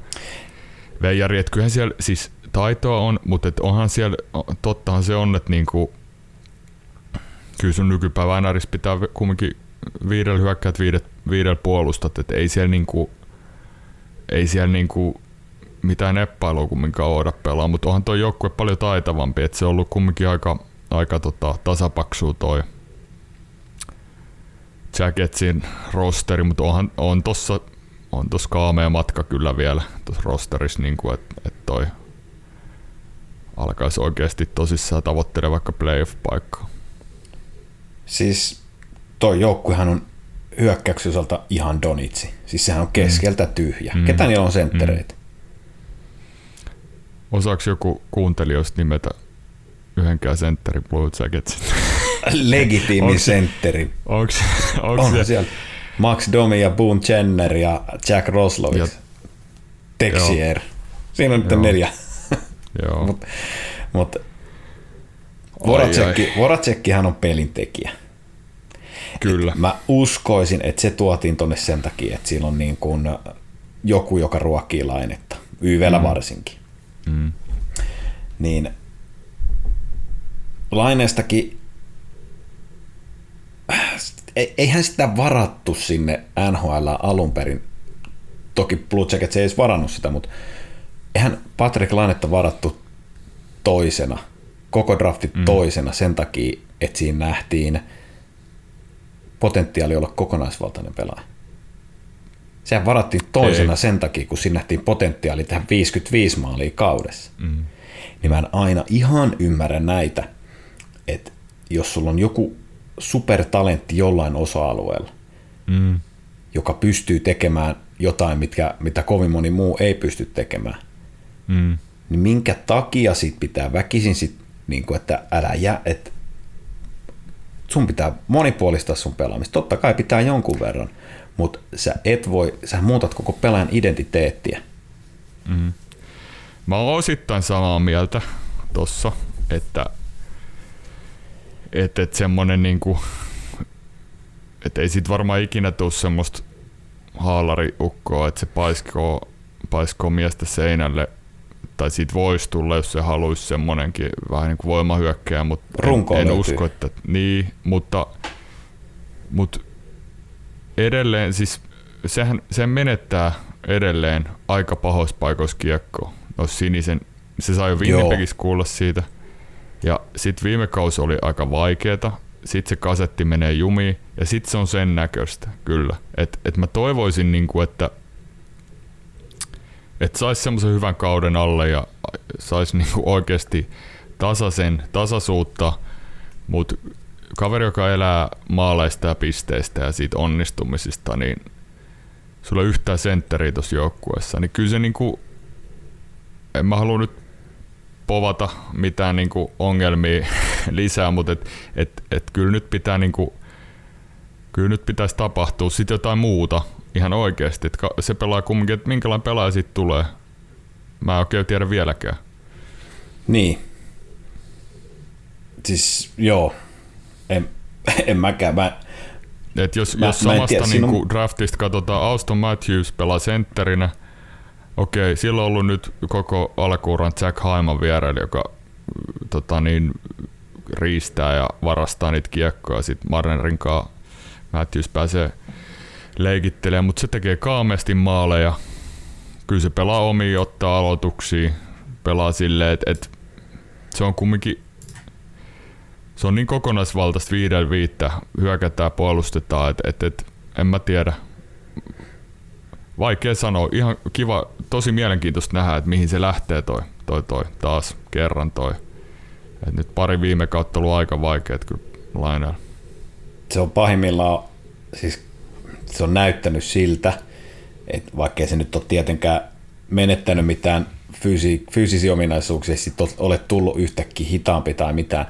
veijari, että kyllähän siellä siis taitoa on, mutta et onhan siellä, tottahan se on, että niinku, kyllä sun nykypäivän NRissä pitää kumminkin viidellä hyökkäät, viidet, viidellä puolustat, että ei siellä niinku, ei siellä niinku mitään neppailua kumminkaan oda pelaa, mutta onhan tuo joukkue paljon taitavampi, että se on ollut kumminkin aika, aika tota, tasapaksu toi Jacketsin rosteri, mutta onhan, on tossa on tuossa kaamea matka kyllä vielä tuossa rosterissa, niin että et toi alkaisi oikeasti tosissaan tavoittele vaikka playoff-paikkaa. Siis toi joukkuehan on hyökkäyksen osalta ihan donitsi. Siis sehän on keskeltä mm. tyhjä. Mm. Ketä niillä on senttereitä? Mm. Osaako joku kuuntelijoista nimetä yhdenkään sentterin Blue Jacketsin? Legitiimi sentteri. Onks, onks On se, Max Domi ja Boone Jenner ja Jack Ja- Roslovich. Texier. Siinä on nyt Joo. neljä. Joo. Mut, mut Voracekki, Voracekkihan on pelintekijä. Kyllä. Mä uskoisin, että se tuotiin tonne sen takia, että siinä on niin kuin joku, joka ruokkii lainetta. YVllä varsinkin. Mm. Niin laineestakin eihän sitä varattu sinne NHL alun perin. Toki Blue Jackets ei edes varannut sitä, mutta eihän Patrick Lainetta varattu toisena, koko drafti mm. toisena sen takia, että siinä nähtiin potentiaali olla kokonaisvaltainen pelaaja. Sehän varattiin toisena Ei. sen takia, kun siinä nähtiin potentiaali tehdä 55 maalia kaudessa. Mm. Niin mä en aina ihan ymmärrä näitä, että jos sulla on joku supertalentti jollain osa-alueella, Mm. joka pystyy tekemään jotain, mitkä, mitä kovin moni muu ei pysty tekemään, Mm. niin minkä takia sit pitää väkisin sit, niin kuin, että älä jää, että sun pitää monipuolistaa sun pelaamista. Totta kai pitää jonkun verran, mutta sä et voi, sä muutat koko pelaajan identiteettiä. Mm. Mä oon osittain samaa mieltä tossa, että et, et semmonen niinku, et ei sit varmaan ikinä tuu semmoista haalariukkoa, että se paiskoo, paiskoo miestä seinälle, tai siitä voisi tulla, jos se haluaisi semmonenkin vähän niin kuin mutta Runko en, en löytyy. usko, että niin, mutta, mutta edelleen siis sehän, sehän menettää edelleen aika pahoissa paikoissa kiekkoa. No sinisen, se sai jo Winnipegissä kuulla siitä. Ja sitten viime kausi oli aika vaikeeta. Sitten se kasetti menee jumiin ja sitten se on sen näköistä, kyllä. Et, et mä toivoisin, niinku, että et saisi semmoisen hyvän kauden alle ja saisi niinku oikeasti tasaisen, tasaisuutta, mutta kaveri, joka elää maaleista ja pisteistä ja siitä onnistumisista, niin sulla ei yhtään sentteriä tuossa joukkueessa, niin kyllä se niinku, en mä halua nyt povata mitään niinku ongelmia lisää, mutta et, et, et kyllä nyt pitää niinku, kyllä nyt pitäisi tapahtua sitten jotain muuta ihan oikeasti. Et se pelaa kumminkin, että minkälainen pelaaja siitä tulee. Mä en oikein tiedä vieläkään. Niin. Siis joo, en, en mäkään. Mä, Et jos, Mä- jos mä samasta tiedä, siinä niinku on- draftista katsotaan, Auston Matthews pelaa sentterinä. Okei, sillä on ollut nyt koko alkuuran Jack Haiman vierellä, joka tota niin, riistää ja varastaa niitä kiekkoja. Sitten Marnerin kanssa Matthews pääsee leikittelemään, mutta se tekee kaameasti maaleja. Kyllä se pelaa omiin, ottaa aloituksia, pelaa silleen, että et, se on kumminkin se on niin kokonaisvaltaista viidellä viittä, hyökätään, puolustetaan, että et, et, en mä tiedä. Vaikea sanoa, ihan kiva, tosi mielenkiintoista nähdä, että mihin se lähtee toi, toi, toi taas kerran toi. Et nyt pari viime kautta ollut aika vaikeet kyllä lainalla. se on pahimmillaan, siis se on näyttänyt siltä, että vaikkei se nyt ole tietenkään menettänyt mitään fyysi, fyysisiä ominaisuuksia, sit ole tullut yhtäkkiä hitaampi tai mitään,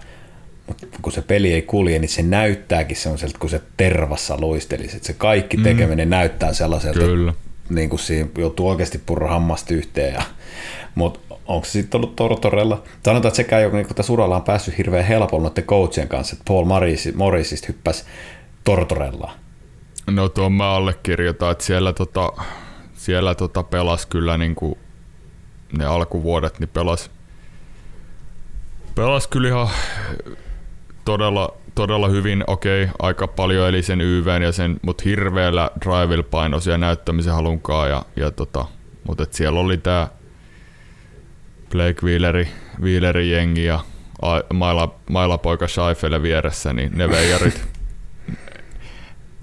mutta kun se peli ei kulje, niin se näyttääkin sellaiselta, kun se tervassa luistelisi. Että se kaikki tekeminen mm. näyttää sellaiselta, Kyllä. Niin kuin siinä joutuu oikeasti purra hammasta yhteen. Ja, mutta onko se sitten ollut Tortorella? Sanotaan, että sekään joku niin tässä uralla on päässyt hirveän helpolla noiden coachien kanssa, että Paul Morris, Morrisista hyppäsi Tortorellaan. No tuon mä allekirjoitan, että siellä, tota, siellä tota pelas kyllä niinku ne alkuvuodet, niin pelas, pelas kyllä ihan todella, todella hyvin, okei, aika paljon eli sen YVn ja sen, mutta hirveällä drivilla painosi ja näyttämisen halunkaan ja, ja tota, mutta et siellä oli tää Blake Wheeleri, Wheeleri jengi ja a- maila, mailapoika Scheifele vieressä, niin ne veijarit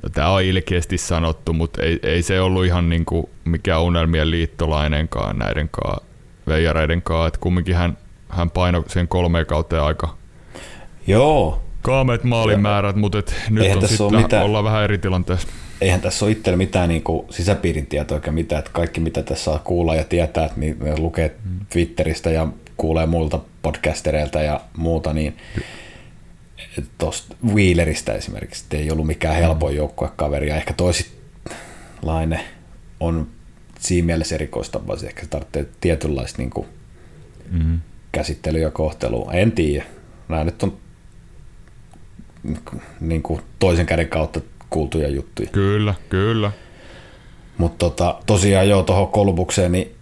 No, tämä on ilkeästi sanottu, mutta ei, ei se ollut ihan niinku mikään unelmien liittolainenkaan näiden kaa, veijareiden kanssa. Et kumminkin hän, hän painoi sen kolmeen kauteen aika, Joo, kaameet maalimäärät, mutta et nyt Eihän on tässä sitten mitään- ollaan vähän eri tilanteessa. eihän tässä ole itsellä mitään niin kuin sisäpiirin tietoa eikä mitään, että kaikki mitä tässä saa kuulla ja tietää, että niin ne lukee Twitteristä ja kuulee muilta podcastereilta ja muuta, niin tuosta Wheeleristä esimerkiksi, ei ollut mikään helpoin joukkuekaveri ja ehkä toisinlainen on siinä mielessä erikoistapaus, ehkä se tarvitsee tietynlaista niin kuin Mm. käsittelyä ja kohtelua. En tiedä. Nämä nyt on niin kuin toisen käden kautta kuultuja juttuja. Kyllä, kyllä. Mutta tota, tosiaan joo, tuohon Kolbukseen, niin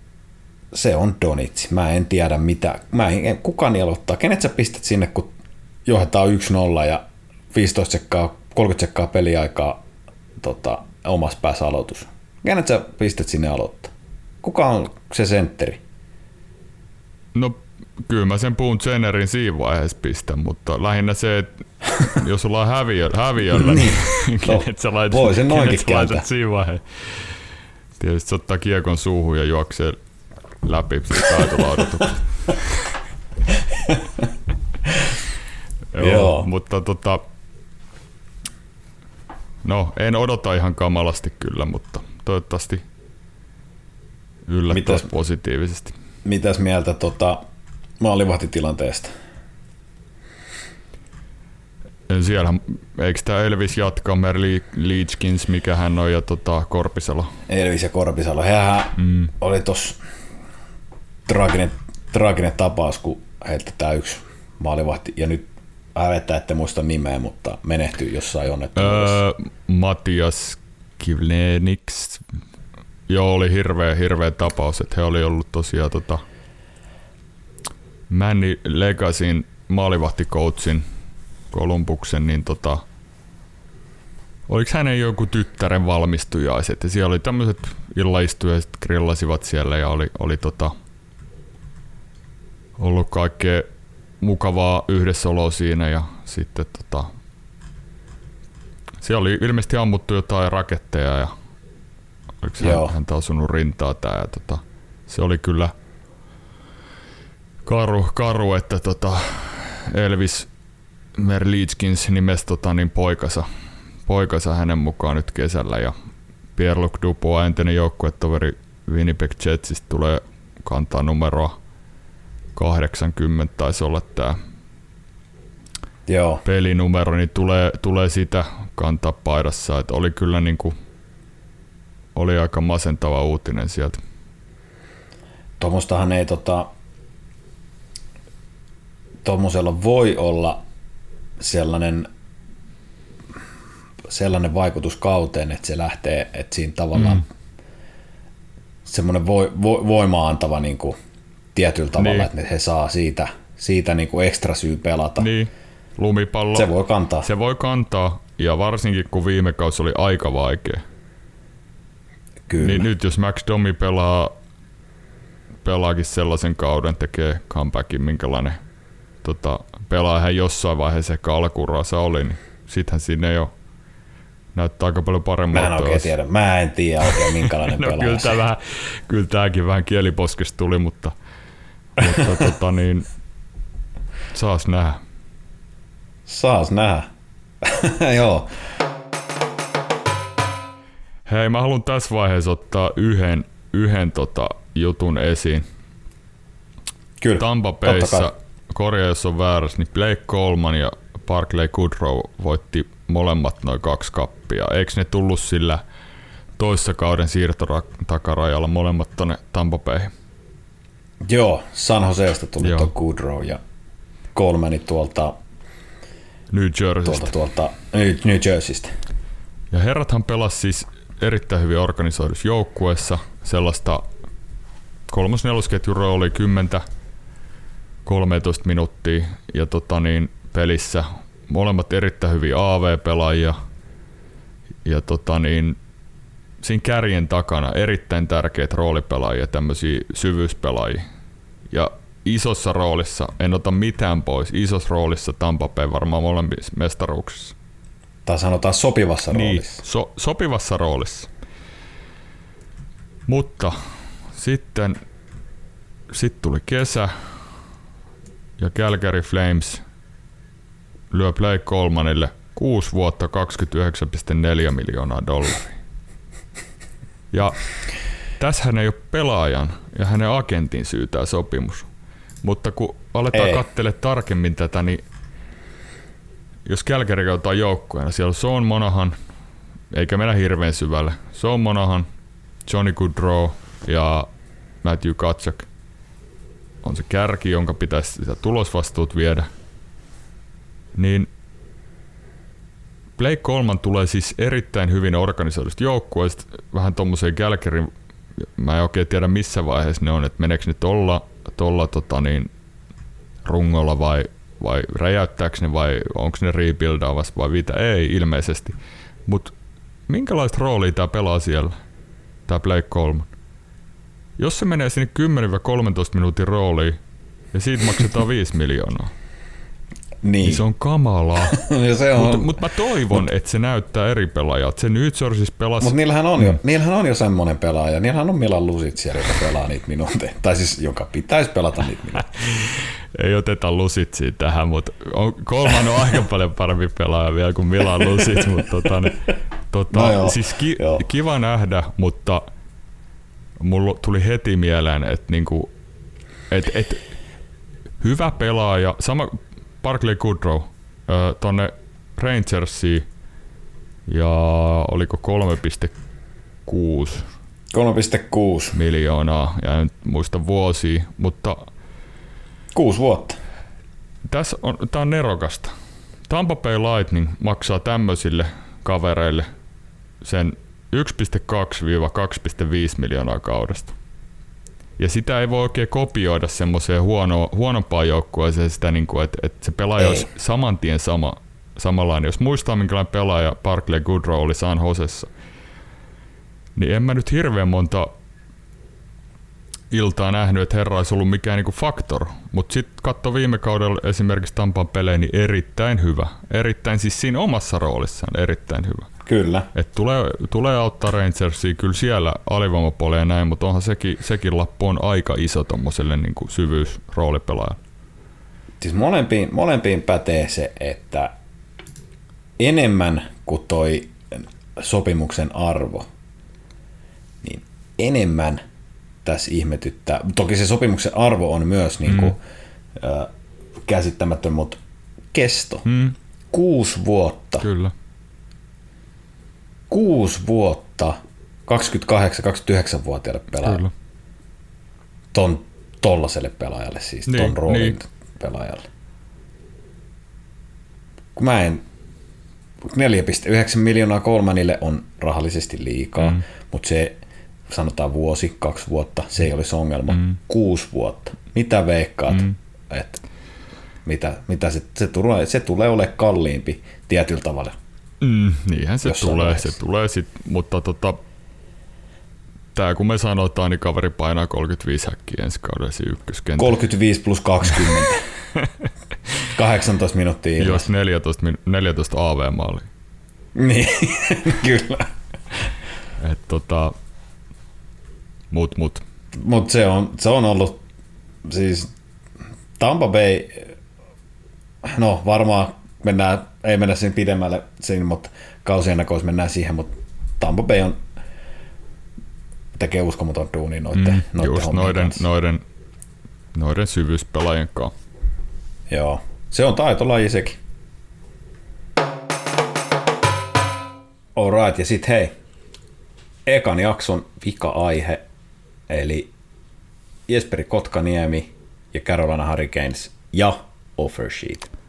se on Donitsi. Mä en tiedä mitä. Mä en, en- kuka niin aloittaa. Kenet sä pistät sinne, kun johdetaan 1-0 ja 15 sekkaa, 30 sekkaa peliaikaa tota, omassa päässä aloitus. Kenet sä pistät sinne aloittaa? Kuka on se sentteri? No kyllä mä sen puun Jennerin siinä vaiheessa pistän, mutta lähinnä se, että jos ollaan häviö, häviöllä, niin, No, kenet sä laitat, voi sen noinkin kenet sä laitat siinä vaiheessa. Tietysti se ottaa kiekon suuhun ja juoksee läpi taitolaudotukset. Joo, Joo. mutta tota, no en odota ihan kamalasti kyllä, mutta toivottavasti yllättäisi Mitäs- positiivisesti. Mitäs mieltä tota, maalivahtitilanteesta? Siellä, eikö tämä Elvis jatka, Merli Leachkins, mikä hän on, ja tota, Korpisalo. Elvis ja Korpisalo. Hehän Mm. oli tos traaginen, traaginen tapaus, kun heiltä tämä yksi maalivahti, ja nyt hävettää, ette muista nimeä, mutta menehtyi jossain onnettomuudessa. Öö, Matias Kivleniks. Joo, oli hirveä, hirveä tapaus, että he oli ollut tosiaan tota, Manny Legacyn maalivahtikoutsin Kolumbuksen, niin tota, oliko hänen joku tyttären valmistujaiset ja siellä oli tämmöiset illaistujaiset grillasivat siellä ja oli, oli tota, ollut kaikkea mukavaa yhdessäoloa siinä ja sitten tota, siellä oli ilmeisesti ammuttu jotain raketteja ja oliko Joo. häntä osunut rintaa tää ja tota, se oli kyllä karu, karu että tota Elvis Merlichkins nimesi tota, niin poikansa, poikansa hänen mukaan nyt kesällä ja Pierre-Luc Dubois, entinen joukkuetoveri Winnipeg Jetsistä tulee kantaa numeroa 80 taisi olla tämä Joo, pelinumero, niin tulee, tulee sitä kantaa paidassa. Et oli kyllä niinku, oli aika masentava uutinen sieltä. tuommoistahan ei tota, tuommoisella voi olla sellainen sellainen vaikutus kauteen, että se lähtee, että siinä tavallaan mm. semmoinen vo, vo, voimaa antava niin kuin, tietyllä tavalla, Niin. että he saa siitä, siitä niin kuin ekstra syy pelata. Niin, lumipallo. Se voi kantaa. se voi kantaa, ja varsinkin kun viime kausi oli aika vaikea. Kyllä. Niin nyt jos Max Domi pelaa, pelaakin sellaisen kauden, tekee comebackin, minkälainen tota, pelaa hän jossain vaiheessa ehkä alkuuraansa oli, niin sittenhän sinne jo näyttää aika paljon Mä en paremmalta. oikein tiedä. Mä en tiedä oikein minkälainen No pelaaja. kyllä, vähän, kyllä tääkin vähän kieliposkesta tuli, mutta, mutta tota niin, saas nähdä. Saas nähdä. Joo. Hei, mä haluan tässä vaiheessa ottaa yhden, yhden tota jutun esiin. Kyllä. Tampa totta Bayssa, kai. Korjaa jos on väärässä, niin Blake Coleman ja Barclay Goodrow voitti molemmat noin kaksi kappia. Eikö ne tullut sillä toissa kauden siirtotakarajalla molemmat tonne Tampa Bayhin? Joo, San Joseesta tuli Joo. tuo Goodrow ja Colemanit tuolta, New Jerseystä. tuolta, tuolta New, New Jerseystä. Ja herrathan pelasi siis erittäin hyvin organisoidussa joukkueessa sellaista kolmos nelosketjun rooli 10 13 minuuttia ja tota niin, pelissä molemmat erittäin hyviä AV-pelaajia ja tota niin, siinä kärjen takana erittäin tärkeitä roolipelaajia, tämmöisiä syvyyspelaajia. Ja isossa roolissa, en ota mitään pois, isossa roolissa Tampa Bay varmaan molemmissa mestaruuksissa. Tai sanotaan sopivassa Niin, roolissa. so, sopivassa roolissa. Mutta sitten sit tuli kesä ja Calgary Flames lyö Play Colmanille 6 vuotta 29,4 miljoonaa dollaria. Ja tässähän ei ole pelaajan ja hänen agentin syy tämä sopimus. Mutta kun aletaan ei. katsele tarkemmin tätä, niin jos Kälkäri ottaa joukkueena, siellä on Sean Monahan, eikä mennä hirveän syvälle. Sean Monahan, Johnny Goodrow ja Matthew Katsak on se kärki, jonka pitäisi sitä tulosvastuut viedä. Niin Blake Coleman tulee siis erittäin hyvin organisoidusta joukkueesta, vähän tuommoiseen Kälkärin, mä en oikein tiedä missä vaiheessa ne on, että meneekö ne tolla, tolla tota niin, rungolla vai, vai räjäyttääkö ne vai onko ne rebuildaavassa vai mitä, ei ilmeisesti. Mutta minkälaista roolia tämä pelaa siellä, tämä Blake Coleman? Jos se menee sinne 10-13 minuutin rooliin ja siitä maksetaan 5 miljoonaa, niin. niin se on kamalaa. se on. Mutta mut mä toivon, mut, että se näyttää eri pelaajat. Se nyt siis pelasi... Mutta niillähän on, mm. jo, niillähän on jo semmoinen pelaaja. Niillähän on Milan Lusit siellä, joka pelaa niitä minuutteja. Tai siis joka pitäisi pelata niitä minuutteja. Ei oteta Lusitsia tähän, mutta Kolman on aika paljon parempi pelaaja vielä kuin Milan Lusit. Mutta tota, niin, tota, no joo, siis ki, joo. kiva nähdä, mutta mulla tuli heti mieleen, että niinku, et, et, hyvä pelaaja, sama Barkley Goodrow tonne Rangersiin ja oliko 3,6 3,6 miljoonaa, ja en muista vuosia, mutta kuusi vuotta. Tässä on, tää on nerokasta. Tampa Bay Lightning maksaa tämmöisille kavereille sen 1,2-2,5 miljoonaa kaudesta. Ja sitä ei voi oikein kopioida semmoiseen huono, huonompaan joukkueeseen sitä, niin kuin, että, että se pelaaja ei. olisi saman tien sama, samanlainen. Jos muistaa, minkälainen pelaaja Barkley Goodrow oli San Josessa, niin en mä nyt hirveän monta iltaa nähnyt, että herra olisi ollut mikään niinku faktor. Mutta sitten katso viime kaudella esimerkiksi Tampan pelejä, niin erittäin hyvä. Erittäin siis siinä omassa roolissaan erittäin hyvä. Kyllä. Et tulee, tulee auttaa Rangersia kyllä siellä alivoimapuolella ja näin, mutta onhan sekin, sekin lappu on aika iso tuommoiselle niin syvyys roolipelaajalle. Siis molempiin, molempiin pätee se, että enemmän kuin toi sopimuksen arvo, niin enemmän tässä ihmetyttää. Toki se sopimuksen arvo on myös niin kuin, mm. äh, käsittämätön, mutta kesto. Mm. Kuusi vuotta. Kyllä kuusi vuotta 28-29-vuotiaalle pelaajalle. Ton tollaselle pelaajalle siis, niin, ton roolin niin. pelaajalle. Kun mä en 4,9 miljoonaa kolmanille on rahallisesti liikaa, mm. mutta se sanotaan vuosi, kaksi vuotta, se ei olisi ongelma. Mm. Kuusi vuotta. Mitä veikkaat, mm. että mitä, mitä se, se, tulee, se tulee olemaan kalliimpi tietyllä tavalla Mm, niinhän se tulee, vaiheessa. se tulee sit, mutta tota, tää kun me sanotaan, niin kaveri painaa 35 häkkiä ensi kaudella ykköskentä. 35 plus 20. 18 minuuttia ilmassa. Jos 14, 14 AV-maali. Niin, kyllä. Et tota, mut, mut. Mut se on, se on ollut, siis Tampa Bay, no varmaan mennään, ei mennä siinä pidemmälle siinä, mutta kausien näköis mennään siihen, mutta Tampa Bay on tekee uskomaton duuni noiden, mm, noiden just noiden, kanssa. noiden, noiden syvyyspelaajien kanssa. Joo, se on taitolaji sekin. Alright, ja sitten hei, ekan jakson vika-aihe, eli Jesperi Kotkaniemi ja Carolina Hurricanes ja Offer Sheet.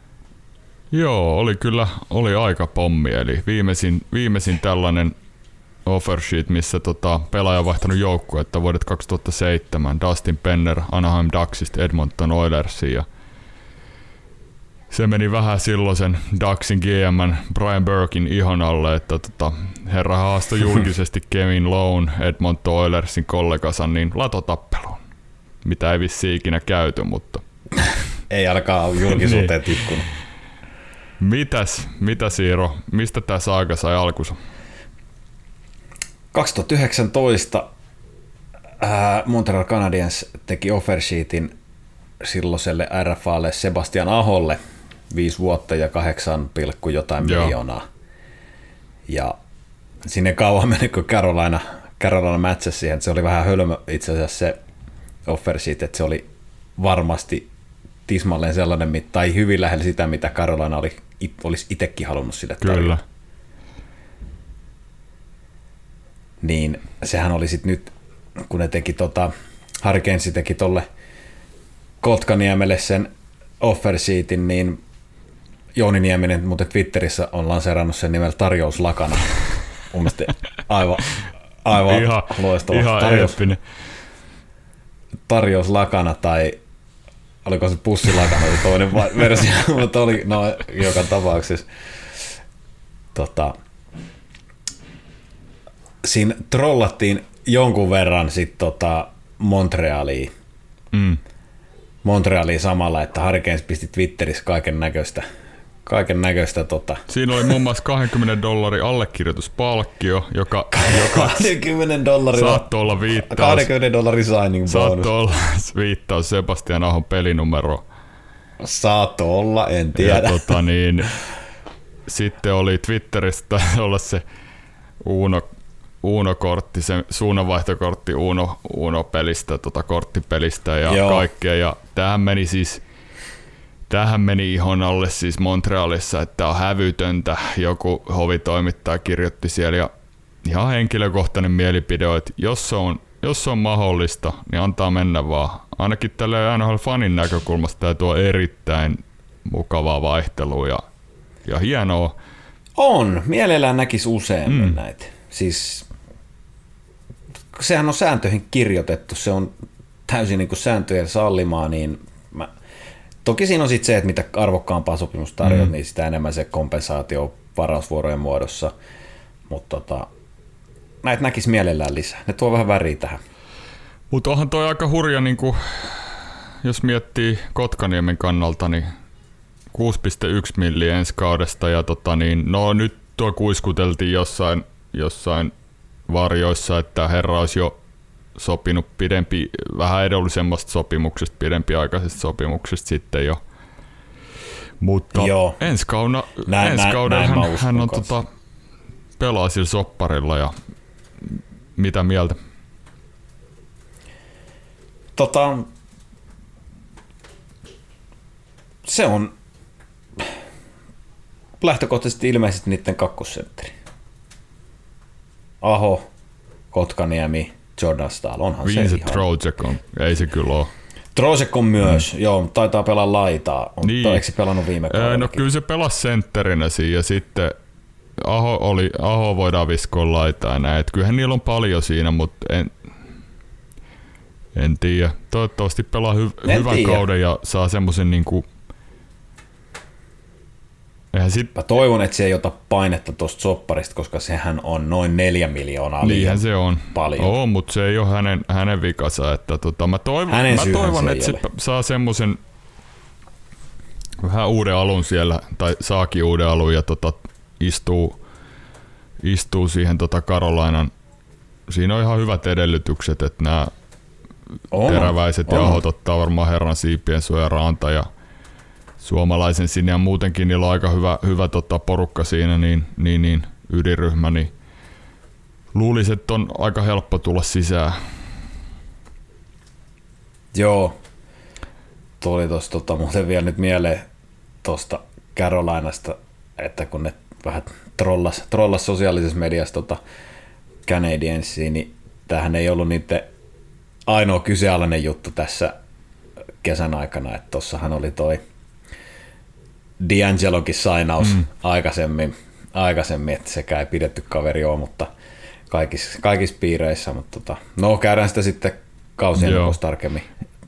Joo, oli kyllä oli aika pommi, eli viimeisin, viimeisin tällainen offer sheet, missä tota, pelaaja on vaihtanut joukkuetta vuodet 2007, Dustin Penner Anaheim Ducksista Edmonton Oilersiin ja se meni vähän silloisen Ducksin GM Brian Burkin ihon alle, että tota, herra haastoi julkisesti Kevin Lone Edmonton Oilersin kollegansa niin latotappeluun, mitä ei vissi ikinä käyty, mutta... ei alkaa julkisuuteen niin. tikkunut. Mitäs, mitä Siiro, mistä tämä saaga sai alkunsa? 2019 äh, Montreal Canadiens teki offer sheetin silloiselle RFAlle Sebastian Aholle, viisi vuotta ja kahdeksan pilkku jotain Joo. miljoonaa. Ja sinne kauan meni, kun Carolina, Carolina matchasi siihen, se oli vähän hölmö itse asiassa se offer sheet, että se oli varmasti tismalleen sellainen, tai hyvin lähellä sitä, mitä Carolina oli, it, olisi itsekin halunnut sille tarjota. Kyllä. Niin sehän oli sitten nyt, kun ne teki tota, Hurricanes teki tolle Kotkaniemelle sen offer sheetin, niin Jouni Nieminen muuten Twitterissä on lanseerannut sen nimellä tarjouslakana. Mun mielestä aivan, aivan Ihan, loistava. ihan Tarjous, eeppinen. tarjouslakana tai oliko se pussilakana se toinen versio, mutta oli no, joka tapauksessa. Tota, siinä trollattiin jonkun verran sit tota Montrealiin, Mm. Montrealiin samalla, että Hurricanes pisti Twitterissä kaiken näköistä kaiken näköistä tota, Siinä oli muun muassa 20 dollarin allekirjoituspalkkio, joka, joka 20 dollaria, saattoi olla viittaus, 20 dollarin signing bonus. saattoi olla viittaus Sebastian Ahon pelinumero. Saatto olla, en Ja tiedä. tota niin, sitten oli Twitteristä olla se Uno, Uno-kortti, se suunnanvaihtokortti Uno, Uno-pelistä, tota korttipelistä ja Joo. Joo. kaikkea. Ja tähän meni siis Tähän meni ihon alle siis Montrealissa, että on hävytöntä. Joku hovitoimittaja kirjoitti siellä ja ihan henkilökohtainen mielipide että jos se on, jos se on mahdollista, niin antaa mennä vaan. Ainakin tällä NHL-fanin näkökulmasta tämä tuo erittäin mukavaa vaihtelua ja, ja hienoa. On, mielellään näkisi useammin mm. näitä. Siis sehän on sääntöihin kirjoitettu, se on täysin niin kuin sääntöjen sallimaa, niin toki siinä on sitten se, että mitä arvokkaampaa sopimus tarjoat, mm. niin sitä enemmän se kompensaatio varausvuorojen muodossa, mutta tota, näitä näkisi mielellään lisää. Ne tuo vähän väriä tähän. Mutta onhan toi aika hurja, niin kuin, jos miettii Kotkaniemen kannalta, niin 6,1 milliä ensi kaudesta. Ja tota, niin, no nyt tuo kuiskuteltiin jossain, jossain varjoissa, että herra olisi jo sopinut pidempi, vähän edullisemmasta sopimuksesta, pidempiaikaisesta sopimuksesta sitten jo. Mutta Joo. ensi, kauna, Näin- ensi näin- kaudella näin hän, hän on kanssa. tota, pelaa sillä sopparilla ja mitä mieltä? Tota, se on lähtökohtaisesti ilmeisesti niiden kakkosentteri. Aho, Kotkaniemi, Jordan Stahl, onhan se Vincent ihan. Trocek on, ei se kyllä ole. Trocek on myös, mm. joo, taitaa pelaa laitaa. On, Niin. Eikö se pelannut viime kaudella? No kyllä se pelasi sentterinä siinä ja sitten Aho, oli, Aho voidaan viskoa laitaa näin. Et kyllähän niillä on paljon siinä, mutta en, en tiedä. Toivottavasti pelaa hy- En hyvän tiedä. kauden ja saa semmoisen niinku... Eihän sit, Mä toivon, että se ei ota painetta tuosta sopparista, koska sehän on noin neljä miljoonaa liian se on. paljon. Oo, mutta se ei ole hänen, hänen vikansa. Että tota, mä toivon, Hänen mä toivon se että se saa semmoisen vähän uuden alun siellä, tai saakin uuden alun ja tota, istuu, istuu siihen tota Karolainan. Siinä on ihan hyvät edellytykset, että nämä On, teräväiset on. ja ahot ottaa varmaan herran siipien suoja ranta ja suomalaisen sinne ja muutenkin niillä on aika hyvä, hyvä tota porukka siinä, niin, niin, niin ydinryhmä, niin luulisin, että on aika helppo tulla sisään. Joo. Tuli tuossa tota, muuten vielä nyt mieleen tuosta Carolinasta, että kun ne vähän trollas, trollas sosiaalisessa mediassa tota Canadiensia, niin tämähän ei ollut niiden ainoa kyseenalainen juttu tässä kesän aikana, että tossahan oli toi D'Angelokin sainaus mm. aikaisemmin, aikaisemmin, että sekä ei pidetty kaveri ole, mutta kaikissa, kaikissa piireissä, mutta tota, no käydään sitä sitten kausien tarkemmin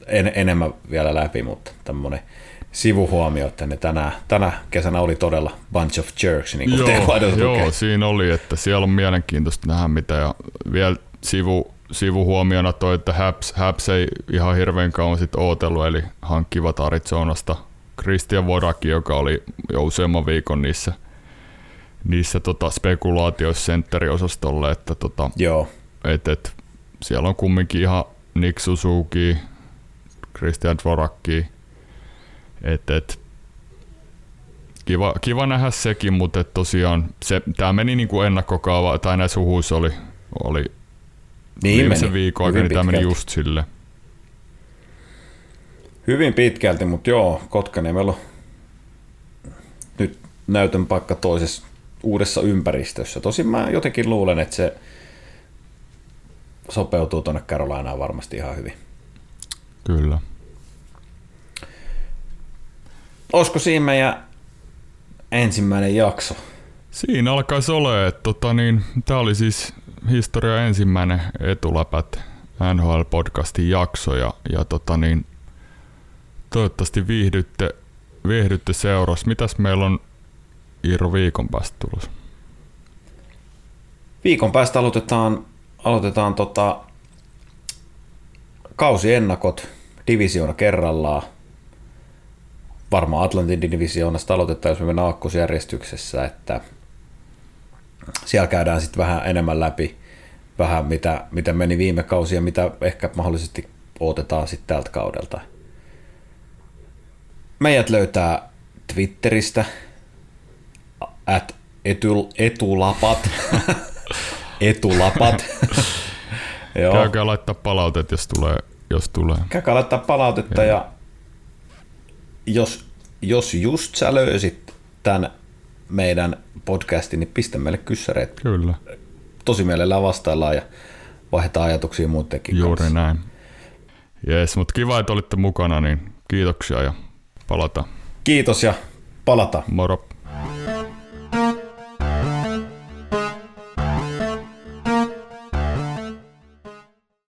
en, enemmän vielä läpi, mutta tämmöinen sivuhuomio, että ne tänä, tänä kesänä oli todella bunch of jerks, niin kuin Joo, joo, lukee. siinä oli, että siellä on mielenkiintoista nähdä mitä ja vielä sivu, sivuhuomiona toi, että Habs, Habs ei ihan hirveän kauan sit ootellut, eli hankkivat Arizonasta Christian Vodaki, joka oli jo useamman viikon niissä, niissä tota spekulaatioissa sentteriosastolle, että tota, Joo, et, et, siellä on kumminkin ihan Nick Suzuki, Christian Dvorakki, et, et, kiva, kiva nähdä sekin, mutta et tosiaan se, tämä meni niin kuin ennakkokaava, tai näissä huhuissa oli, oli Niin viimeisen meni. viikon aikana, niin tämä meni just sille. Hyvin pitkälti, mutta joo, Kotkaniemellä on nyt näytön paikka toisessa uudessa ympäristössä. Tosin mä jotenkin luulen, että se sopeutuu tuonne Carolinaan varmasti ihan hyvin. Kyllä. Olisiko siinä meidän ensimmäinen jakso? Siinä alkaisi olla, että tota, niin, tämä oli siis historia ensimmäinen etuläpät NHL-podcastin jakso ja, ja tota, niin, toivottavasti viihdytte, viihdytte seurassa. Mitäs meillä on Iiro viikon päästä tulossa? Viikon päästä aloitetaan, aloitetaan tota, kausiennakot divisioona kerrallaan. Varmaan Atlantin divisioonasta aloitetaan, jos me mennään aakkosjärjestyksessä, että siellä käydään sitten vähän enemmän läpi, vähän mitä, mitä meni viime kausi ja mitä ehkä mahdollisesti odotetaan sitten tältä kaudelta. Meidät löytää Twitteristä, at etul, etulapat, etulapat. Joo. Käykää laittaa palautet, jos tulee. Jos tulee. Käykää laittaa palautetta ja jos, jos just sä löysit tämän meidän podcastin, niin pistä meille kyssäreet. Kyllä, Tosi mielellään vastaillaan ja vaihdetaan ajatuksia muidenkin juuri kanssa. näin. Jees, mutta kiva, että olitte mukana, niin kiitoksia ja Palata. Kiitos ja palata. Moro.